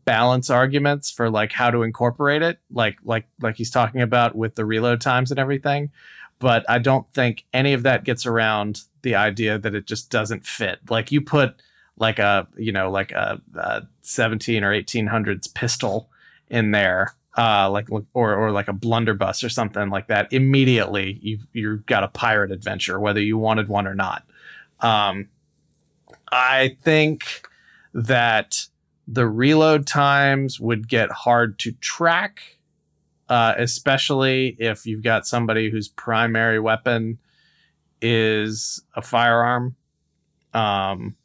balance arguments for like how to incorporate it like like like he's talking about with the reload times and everything. But i don't think any of that gets around the idea that it just doesn't fit. Like you put like a you know like a, a 17 or 1800s pistol in there uh like or or like a blunderbuss or something like that immediately you've you've got a pirate adventure whether you wanted one or not. Um i think that the reload times would get hard to track, uh, especially if you've got somebody whose primary weapon is a firearm. Um,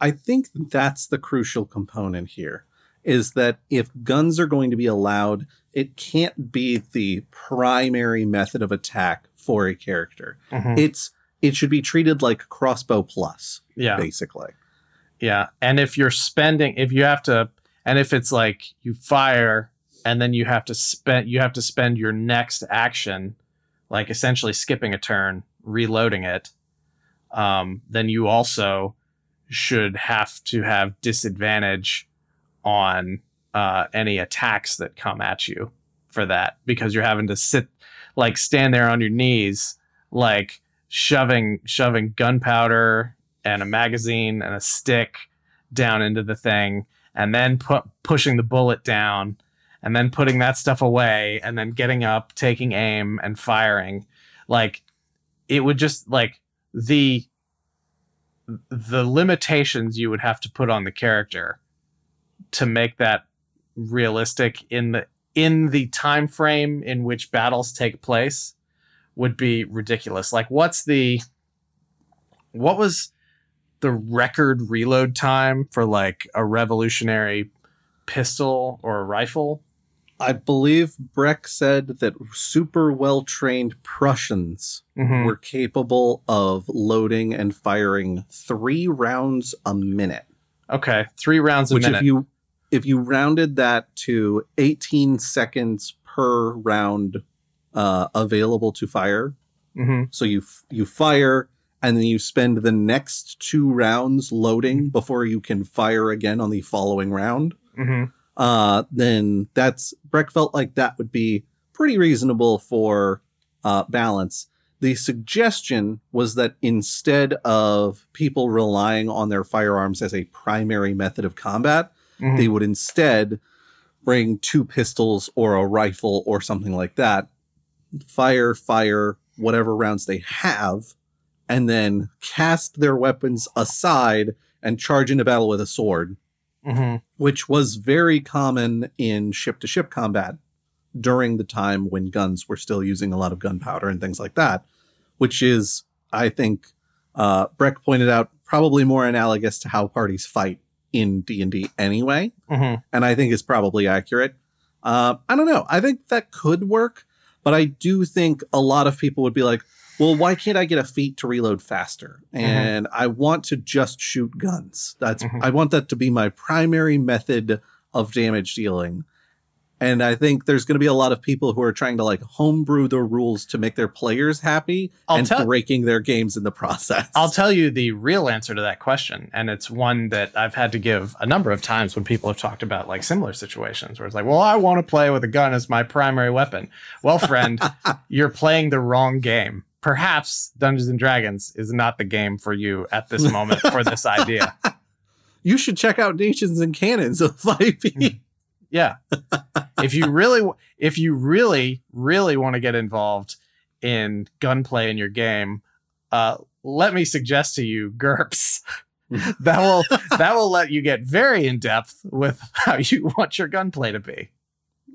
I think that's the crucial component here is that if guns are going to be allowed, it can't be the primary method of attack for a character. mhm. It's it should be treated like crossbow plus, yeah. basically. Yeah. And if you're spending, if you have to, and if it's like you fire and then you have to spend, you have to spend your next action, like essentially skipping a turn, reloading it, um, then you also should have to have disadvantage on uh, any attacks that come at you for that because you're having to sit, like stand there on your knees, like shoving shoving gunpowder and a magazine and a stick down into the thing and then put pushing the bullet down and then putting that stuff away and then getting up taking aim and firing. Like it would just like the the limitations you would have to put on the character to make that realistic in the in the time frame in which battles take place would be ridiculous. Like what's the what was the record reload time for like a revolutionary pistol or a rifle. I believe Breck said that super well trained Prussians Mhm. were capable of loading and firing three rounds a minute. Okay, three rounds a which minute. if you if you rounded that to 18 seconds per round uh, available to fire, hmm so you f- you fire and then you spend the next two rounds loading before you can fire again on the following round. hmm Uh, then that's Breck felt like that would be pretty reasonable for uh, balance. The suggestion was that instead of people relying on their firearms as a primary method of combat, hmm they would instead bring two pistols or a rifle or something like that, fire, fire, whatever rounds they have, and then cast their weapons aside and charge into battle with a sword, hmm which was very common in ship to ship combat during the time when guns were still using a lot of gunpowder and things like that, which is, I think, uh, Breck pointed out, probably more analogous to how parties fight in D&D anyway hmm and I think is probably accurate. Uh, I don't know. I think that could work, but I do think a lot of people would be like, "Well, why can't I get a feat to reload faster?" And I want to just shoot guns. That's Mhm. I want that to be my primary method of damage dealing. And I think there's going to be a lot of people who are trying to like homebrew the rules to make their players happy I'll and tell- breaking their games in the process. I'll tell you the real answer to that question, and it's one that I've had to give a number of times when people have talked about like similar situations where it's like, "Well, I want to play with a gun as my primary weapon." Well, friend, you're playing the wrong game. Perhaps Dungeons and Dragons is not the game for you at this moment for this idea. you should check out Nations and Cannons of 5e. Yeah. if you really if you really really want to get involved in gunplay in your game, uh let me suggest to you GURPS. that will that will let you get very in depth with how you want your gunplay to be.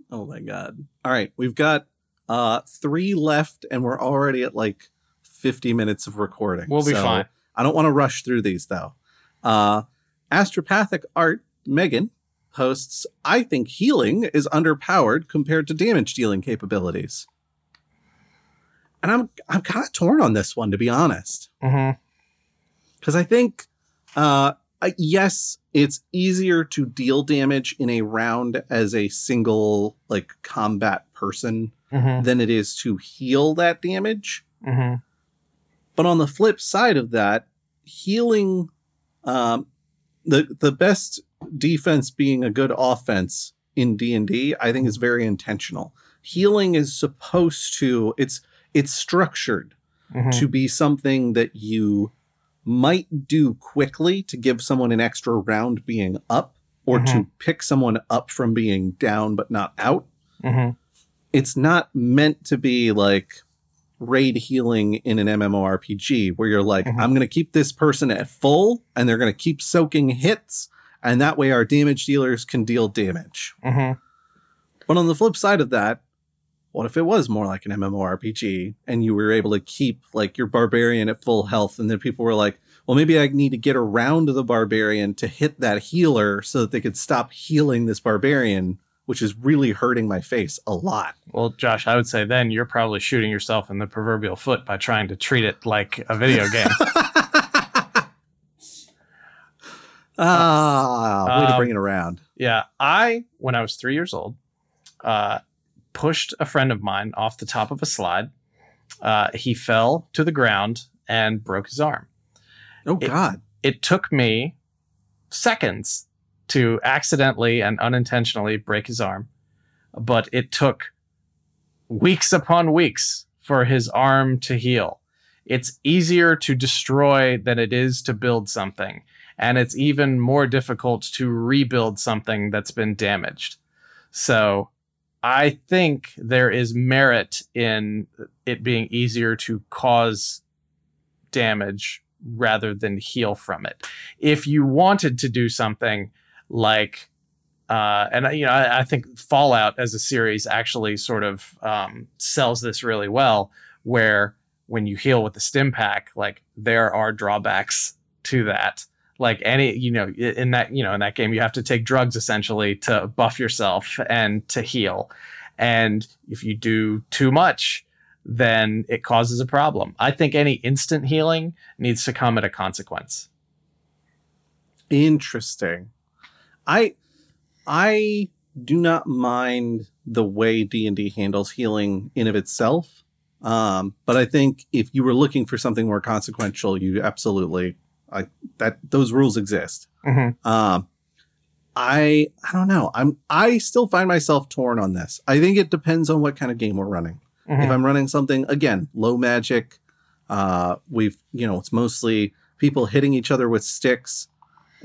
Oh my god. All right, we've got uh 3 left and we're already at like 50 minutes of recording. We'll be So fine. I don't want to rush through these though. Uh astropathic art Megan posts, I think healing is underpowered compared to damage dealing capabilities. And I'm I'm kind of torn on this one to be honest. Mm-hmm. Because I think uh, yes, it's easier to deal damage in a round as a single like combat person Mm-hmm. than it is to heal that damage. Mm-hmm. But on the flip side of that, healing um the the best defense being a good offense in D&D, I think is very intentional. Healing is supposed to it's it's structured Mm-hmm. to be something that you might do quickly to give someone an extra round being up or to pick someone up from being down but not out. Mm-hmm. It's not meant to be like raid healing in an MMORPG where you're like, Mhm. I'm going to keep this person at full and they're going to keep soaking hits. And that way our damage dealers can deal damage. Mm-hmm. But on the flip side of that, what if it was more like an MMORPG and you were able to keep like your barbarian at full health and then people were like, well, maybe I need to get around the barbarian to hit that healer so that they could stop healing this barbarian, which is really hurting my face a lot. Well, Josh, I would say then you're probably shooting yourself in the proverbial foot by trying to treat it like a video game. ah, way to Um, bring it around. Yeah, I when I was three years old, uh, pushed a friend of mine off the top of a slide. Uh, he fell to the ground and broke his arm. Oh it- God. It took me seconds to accidentally and unintentionally break his arm, but it took weeks upon weeks for his arm to heal. It's easier to destroy than it is to build something and it's even more difficult to rebuild something that's been damaged. So I think there is merit in it being easier to cause damage rather than heal from it. If you wanted to do something like uh, and you know, I, I think Fallout as a series actually sort of um, sells this really well, where when you heal with the stim pack, like there are drawbacks to that. Like any you know in that you know in that game you have to take drugs essentially to buff yourself and to heal. And if you do too much then it causes a problem. I think any instant healing needs to come at a consequence. Interesting. I I do not mind the way D&D handles healing in of itself. Um, but I think if you were looking for something more consequential, you absolutely I that those rules exist. mm-hmm. Um I I don't know. I'm I still find myself torn on this. I think it depends on what kind of game we're running if I'm running something again low magic, uh, we've you know it's mostly people hitting each other with sticks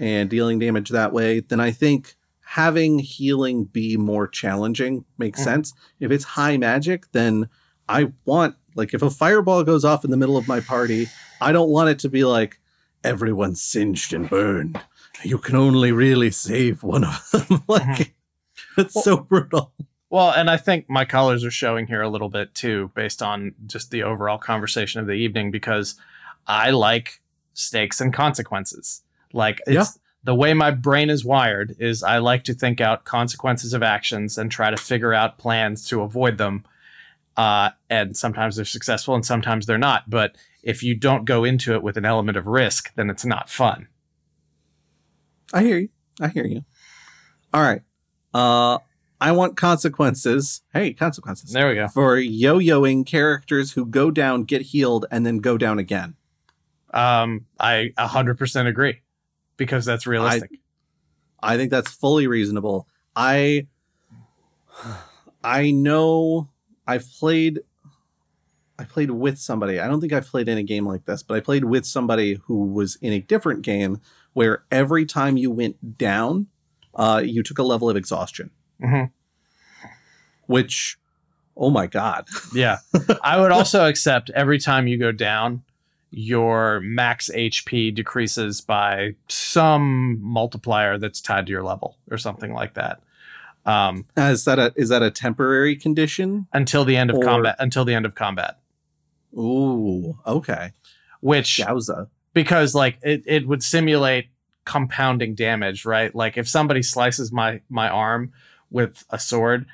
and dealing damage that way. Then I think having healing be more challenging makes Mhm. sense. If it's high magic, then I want like if a fireball goes off in the middle of my party, I don't want it to be like everyone's singed and burned. You can only really save one of them. like it's Well- so brutal. Well, and I think my colors are showing here a little bit too, based on just the overall conversation of the evening, because I like stakes and consequences. Like it's Yeah. the way my brain is wired is I like to think out consequences of actions and try to figure out plans to avoid them. Uh, and sometimes they're successful and sometimes they're not. But if you don't go into it with an element of risk, then it's not fun. I hear you. I hear you. All right. Uh I want consequences. Hey, consequences. There we go. For yo-yoing characters who go down, get healed, and then go down again. Um, I 100% agree because that's realistic. I think that's fully reasonable. I I know I've played I played with somebody. I don't think I've played in a game like this, but I played with somebody who was in a different game where every time you went down, uh, you took a level of exhaustion. Mhm. Which, oh my god, Yeah. I would also accept every time you go down, your max HP decreases by some multiplier that's tied to your level or something like that. Um, is that a is that a temporary condition? until the end of Or- combat, until the end of combat, Ooh, okay, which Yowza. because like it, it would simulate compounding damage, right? Like if somebody slices my my arm with a sword,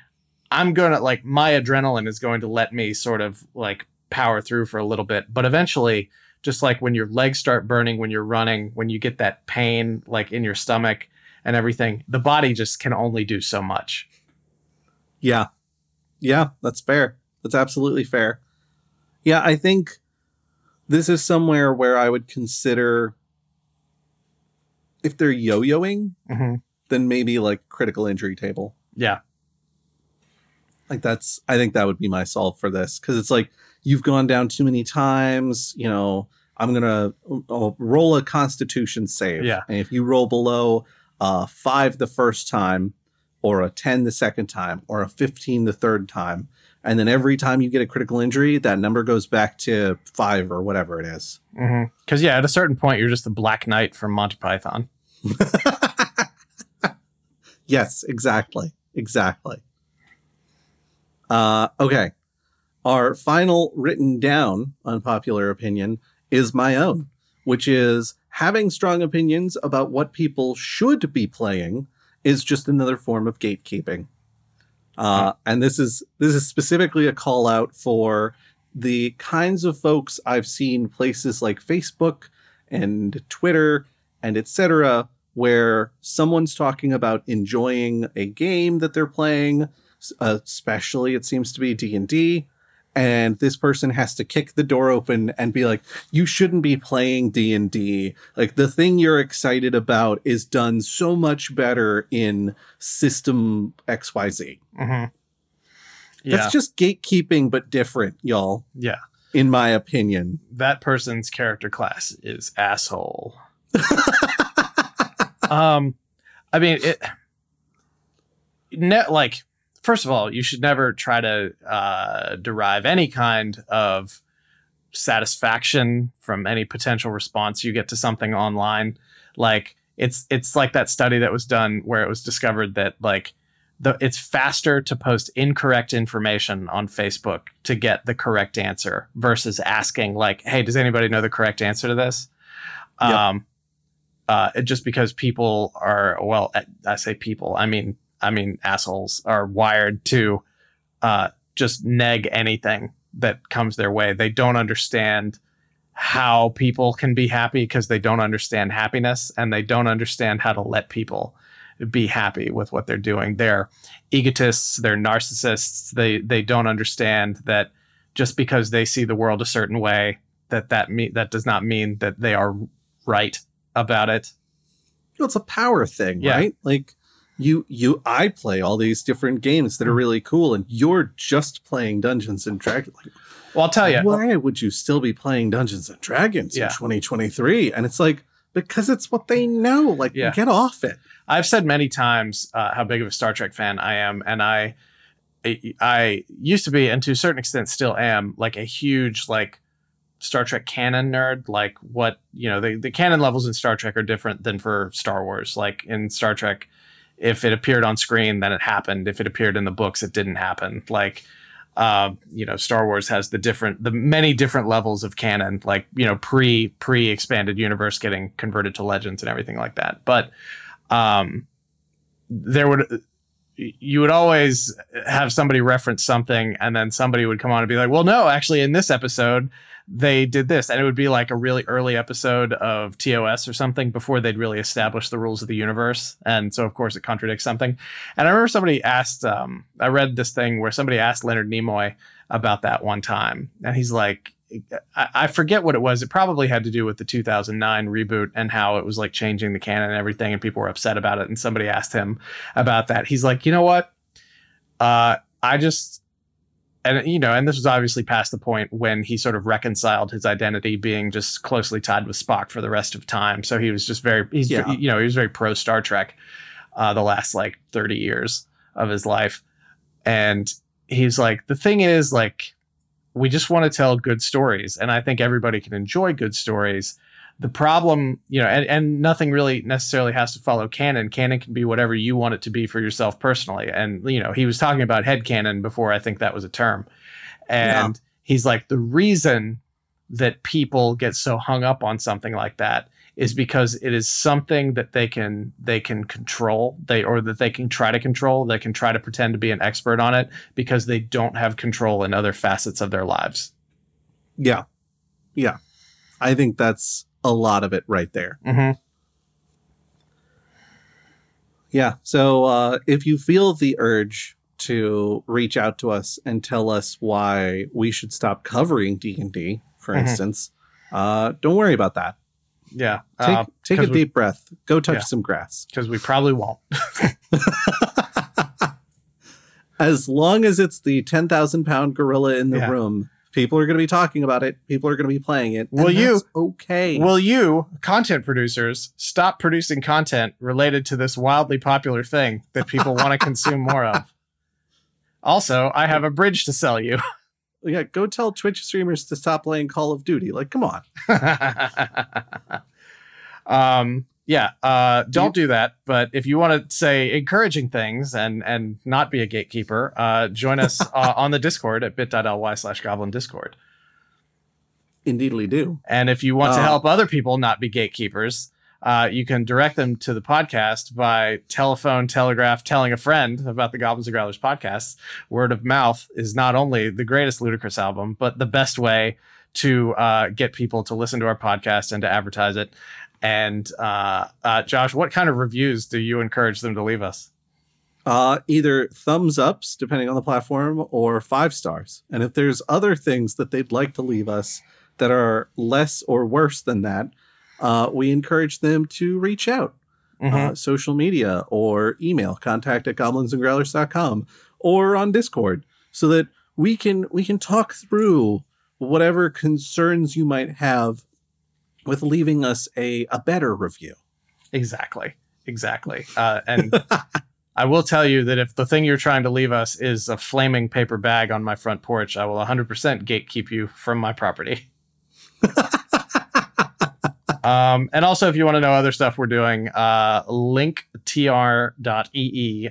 I'm gonna like my adrenaline is going to let me sort of like power through for a little bit, but eventually, just like when your legs start burning when you're running, when you get that pain like in your stomach and everything, the body just can only do so much. Yeah. Yeah, that's fair. That's absolutely fair. Yeah, I think this is somewhere where I would consider if they're yo-yoing, Mm-hmm. then maybe like critical injury table. Yeah. Like that's I think that would be my solve for this cuz it's like you've gone down too many times, you know, I'm going to I'll roll a constitution save. Yeah. And if you roll below uh 5 the first time or a 10 the second time or a 15 the third time and then every time you get a critical injury that number goes back to 5 or whatever it is. Because yeah, at a certain point, you're just the Black Knight from Monty Python. Yes, exactly. Exactly. Uh, okay. Our final written down unpopular opinion is my own, which is having strong opinions about what people should be playing is just another form of gatekeeping. Uh, and this is this is specifically a call out for the kinds of folks I've seen places like Facebook and Twitter and etc where someone's talking about enjoying a game that they're playing especially it seems to be D&D and this person has to kick the door open and be like you shouldn't be playing D&D like the thing you're excited about is done so much better in system XYZ Mm-hmm. Yeah. that's just gatekeeping but different y'all yeah. in my opinion That person's character class is asshole. um, I mean, it. Ne- like, first of all, you should never try to uh, derive any kind of satisfaction from any potential response you get to something online. Like, it's it's like that study that was done where it was discovered that like the it's faster to post incorrect information on Facebook to get the correct answer versus asking like, "Hey, does anybody know the correct answer to this?" Yep. Um, uh, just because people are well, I- I say people, I mean, I mean assholes are wired to uh, just neg anything that comes their way. They don't understand how people can be happy because they don't understand happiness and they don't understand how to let people be happy with what they're doing. They're egotists, they're narcissists. They they don't understand that just because they see the world a certain way that that me- that does not mean that they are right about it. it's a power thing, Yeah. right? Like you you I play all these different games that are really cool and you're just playing Dungeons and Dragons. Like, Well, I'll tell you. why would you still be playing Dungeons and Dragons Yeah. in 2023? And it's like because it's what they know. Like Yeah. get off it. I've said many times uh, how big of a Star Trek fan I am, and I, I, I used to be, and to a certain extent still am, like a huge like Star Trek canon nerd. Like what you know, the the canon levels in Star Trek are different than for Star Wars. Like in Star Trek, if it appeared on screen, then it happened. If it appeared in the books, it didn't happen. Like. Uh, you know, Star Wars has the different, the many different levels of canon, like you know, pre pre expanded universe getting converted to legends and everything like that. But um, there would you would always have somebody reference something and then somebody would come on and be like well no actually in this episode they did this and it would be like a really early episode of TOS or something before they'd really established the rules of the universe and so of course it contradicts something and I remember somebody asked um, I read this thing where somebody asked Leonard Nimoy about that one time and he's like I, forget what it was. It probably had to do with the 2009 reboot and how it was like changing the canon and everything, and people were upset about it. And somebody asked him about that. He's like, you know what? Uh, I just, and you know, and this was obviously past the point when he sort of reconciled his identity being just closely tied with Spock for the rest of time. So he was just very, he's, Yeah. you know, he was very pro Star Trek uh, the last like 30 years of his life. And he's like, the thing is, like, we just want to tell good stories and i think everybody can enjoy good stories the problem you know and, and nothing really necessarily has to follow canon. Canon can be whatever you want it to be for yourself personally. And you know he was talking about head canon before i think that was a term. And he's like the reason that people get so hung up on something like that is because it is something that they can they can control. They or that they can try to control. They can try to pretend to be an expert on it because they don't have control in other facets of their lives. Yeah. Yeah. I think that's a lot of it right there. mm-hmm. Yeah. So uh, if you feel the urge to reach out to us and tell us why we should stop covering D&D, for Mhm. instance, uh, don't worry about that. yeah Take, take a we- deep breath. Go touch Yeah. some grass. because we probably won't as long as it's the 10,000 pound gorilla in the Yeah. room, people are going to be talking about it. People are going to be playing it. and Will you- Okay. Will you, content producers, stop producing content related to this wildly popular thing that people want to consume more of? Also, I have a bridge to sell you. yeah. Go tell Twitch streamers to stop playing Call of Duty. Like, come on. um, yeah, uh, don't do that. But if you want to say encouraging things and and not be a gatekeeper, uh, join us uh, on the Discord at bit.ly slash goblin discord. Indeedly do. And if you want to Uh, help other people not be gatekeepers, uh, you can direct them to the podcast by telephone, telegraph, telling a friend about the Goblins and Growlers podcast. Word of mouth is not only the greatest Ludacris album, but the best way to uh, get people to listen to our podcast and to advertise it. And uh, uh, Josh, what kind of reviews do you encourage them to leave us? Uh, either thumbs ups, depending on the platform, or five stars. And if there's other things that they'd like to leave us that are less or worse than that, uh, we encourage them to reach out. Mhm. uh, social media or email contact at goblinsandgrowlers.com or on discord so that we can we can talk through whatever concerns you might have with leaving us a, a better review Exactly. Exactly. Uh, and I will tell you that if the thing you're trying to leave us is a flaming paper bag on my front porch, I will 100% gatekeep you from my property. um, and also, if you want to know other stuff we're doing, uh, linktr.ee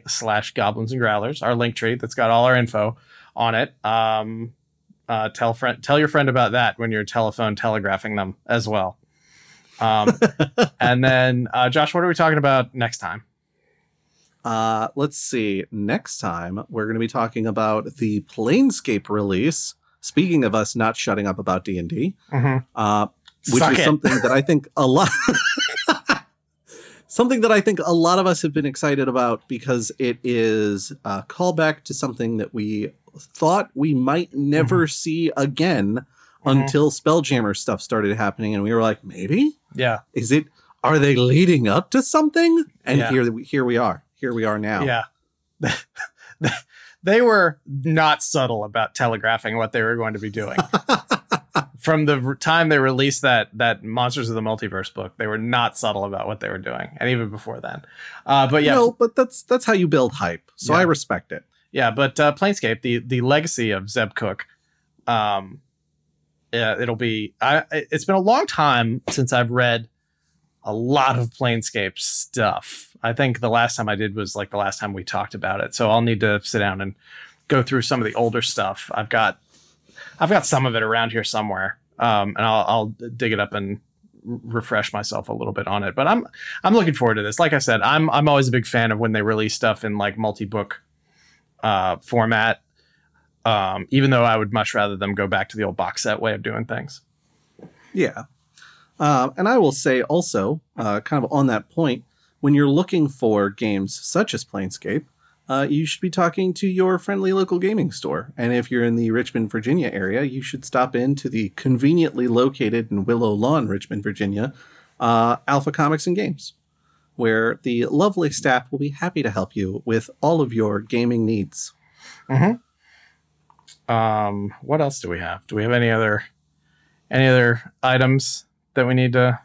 slash goblins and growlers, our link tree that's got all our info on it. Um, uh, tell friend, tell your friend about that when you're telephone telegraphing them as well. Um, and then, uh, Josh, what are we talking about next time? uh, let's see next time we're going to be talking about the planescape release speaking of us not shutting up about d&d uh, which Suck is it. something that I think a lot something that I think a lot of us have been excited about because it is a callback to something that we thought we might never see again Mhm. until Spelljammer stuff started happening and we were like maybe Yeah. is it are they leading up to something and Yeah. here here we are here we are now Yeah. they were not subtle about telegraphing what they were going to be doing. From the time they released that that Monsters of the Multiverse book, they were not subtle about what they were doing, and even before then. Uh, but yeah, no but that's that's how you build hype so Yeah. I respect it yeah. But uh, Planescape, the the legacy of Zeb Cook, um, yeah, it'll be. I it's been a long time since I've read a lot of Planescape stuff. I think the last time I did was like the last time we talked about it. So I'll need to sit down and go through some of the older stuff. I've got I've got some of it around here somewhere. Um, and I'll, I'll dig it up and refresh myself a little bit on it. But I'm I'm looking forward to this. Like I said, I'm I'm always a big fan of when they release stuff in like multi-book uh, format. Um, even though I would much rather them go back to the old box set way of doing things. Yeah. Uh, and I will say also, uh, kind of on that point, when you're looking for games such as Planescape, uh, you should be talking to your friendly local gaming store. And if you're in the Richmond, Virginia area, you should stop in to the conveniently located in Willow Lawn, Richmond, Virginia, uh, Alpha Comics and Games, where the lovely staff will be happy to help you with all of your gaming needs. Um, what else do we have? Do we have any other any other items that we need to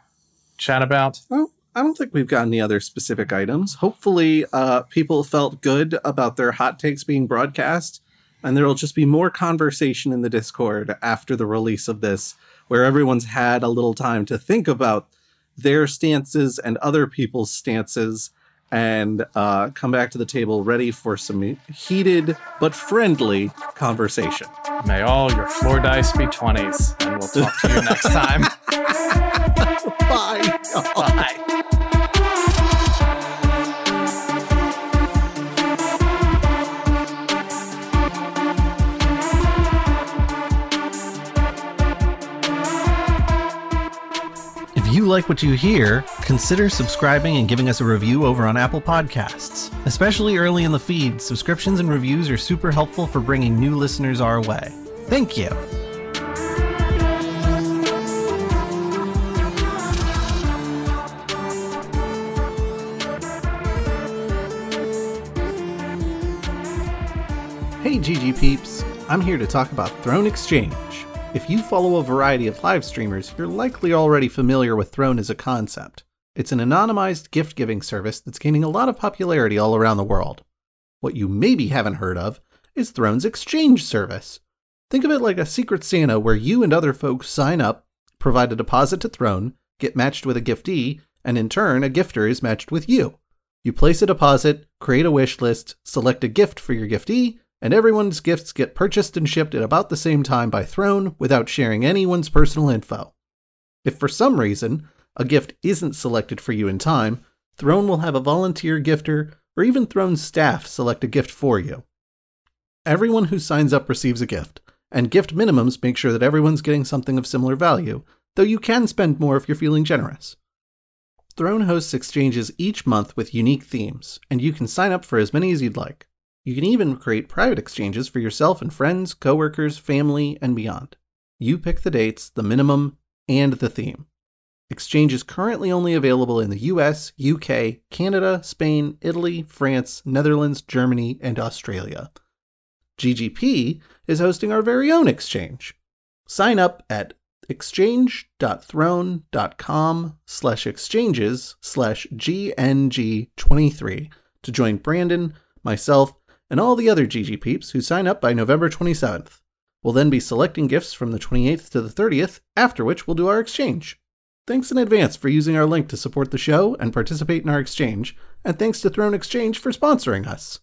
chat about? Well, I don't think we've got any other specific items. Hopefully, uh, people felt good about their hot takes being broadcast, and there will just be more conversation in the Discord after the release of this, where everyone's had a little time to think about their stances and other people's stances, and uh, come back to the table ready for some heated but friendly conversation. May all your floor dice be 20s, and we'll talk to you next time. Bye. Bye. You like what you hear, consider subscribing and giving us a review over on Apple Podcasts. Especially early in the feed, subscriptions and reviews are super helpful for bringing new listeners our way. Thank you. Hey GG peeps, I'm here to talk about Throne Exchange. If you follow a variety of live streamers, you're likely already familiar with Throne as a concept. It's an anonymized gift giving service that's gaining a lot of popularity all around the world. What you maybe haven't heard of is Throne's exchange service. Think of it like a secret Santa where you and other folks sign up, provide a deposit to Throne, get matched with a giftee, and in turn, a gifter is matched with you. You place a deposit, create a wish list, select a gift for your giftee, and everyone's gifts get purchased and shipped at about the same time by Throne without sharing anyone's personal info. If for some reason a gift isn't selected for you in time, Throne will have a volunteer gifter or even Throne's staff select a gift for you. Everyone who signs up receives a gift, and gift minimums make sure that everyone's getting something of similar value, though you can spend more if you're feeling generous. Throne hosts exchanges each month with unique themes, and you can sign up for as many as you'd like. You can even create private exchanges for yourself and friends, coworkers, family, and beyond. You pick the dates, the minimum, and the theme. Exchange is currently only available in the US, UK, Canada, Spain, Italy, France, Netherlands, Germany, and Australia. GGP is hosting our very own exchange. Sign up at exchange.throne.com slash exchanges slash GNG23 to join Brandon, myself, and all the other GG peeps who sign up by November 27th. We'll then be selecting gifts from the 28th to the 30th, after which we'll do our exchange. Thanks in advance for using our link to support the show and participate in our exchange, and thanks to Throne Exchange for sponsoring us.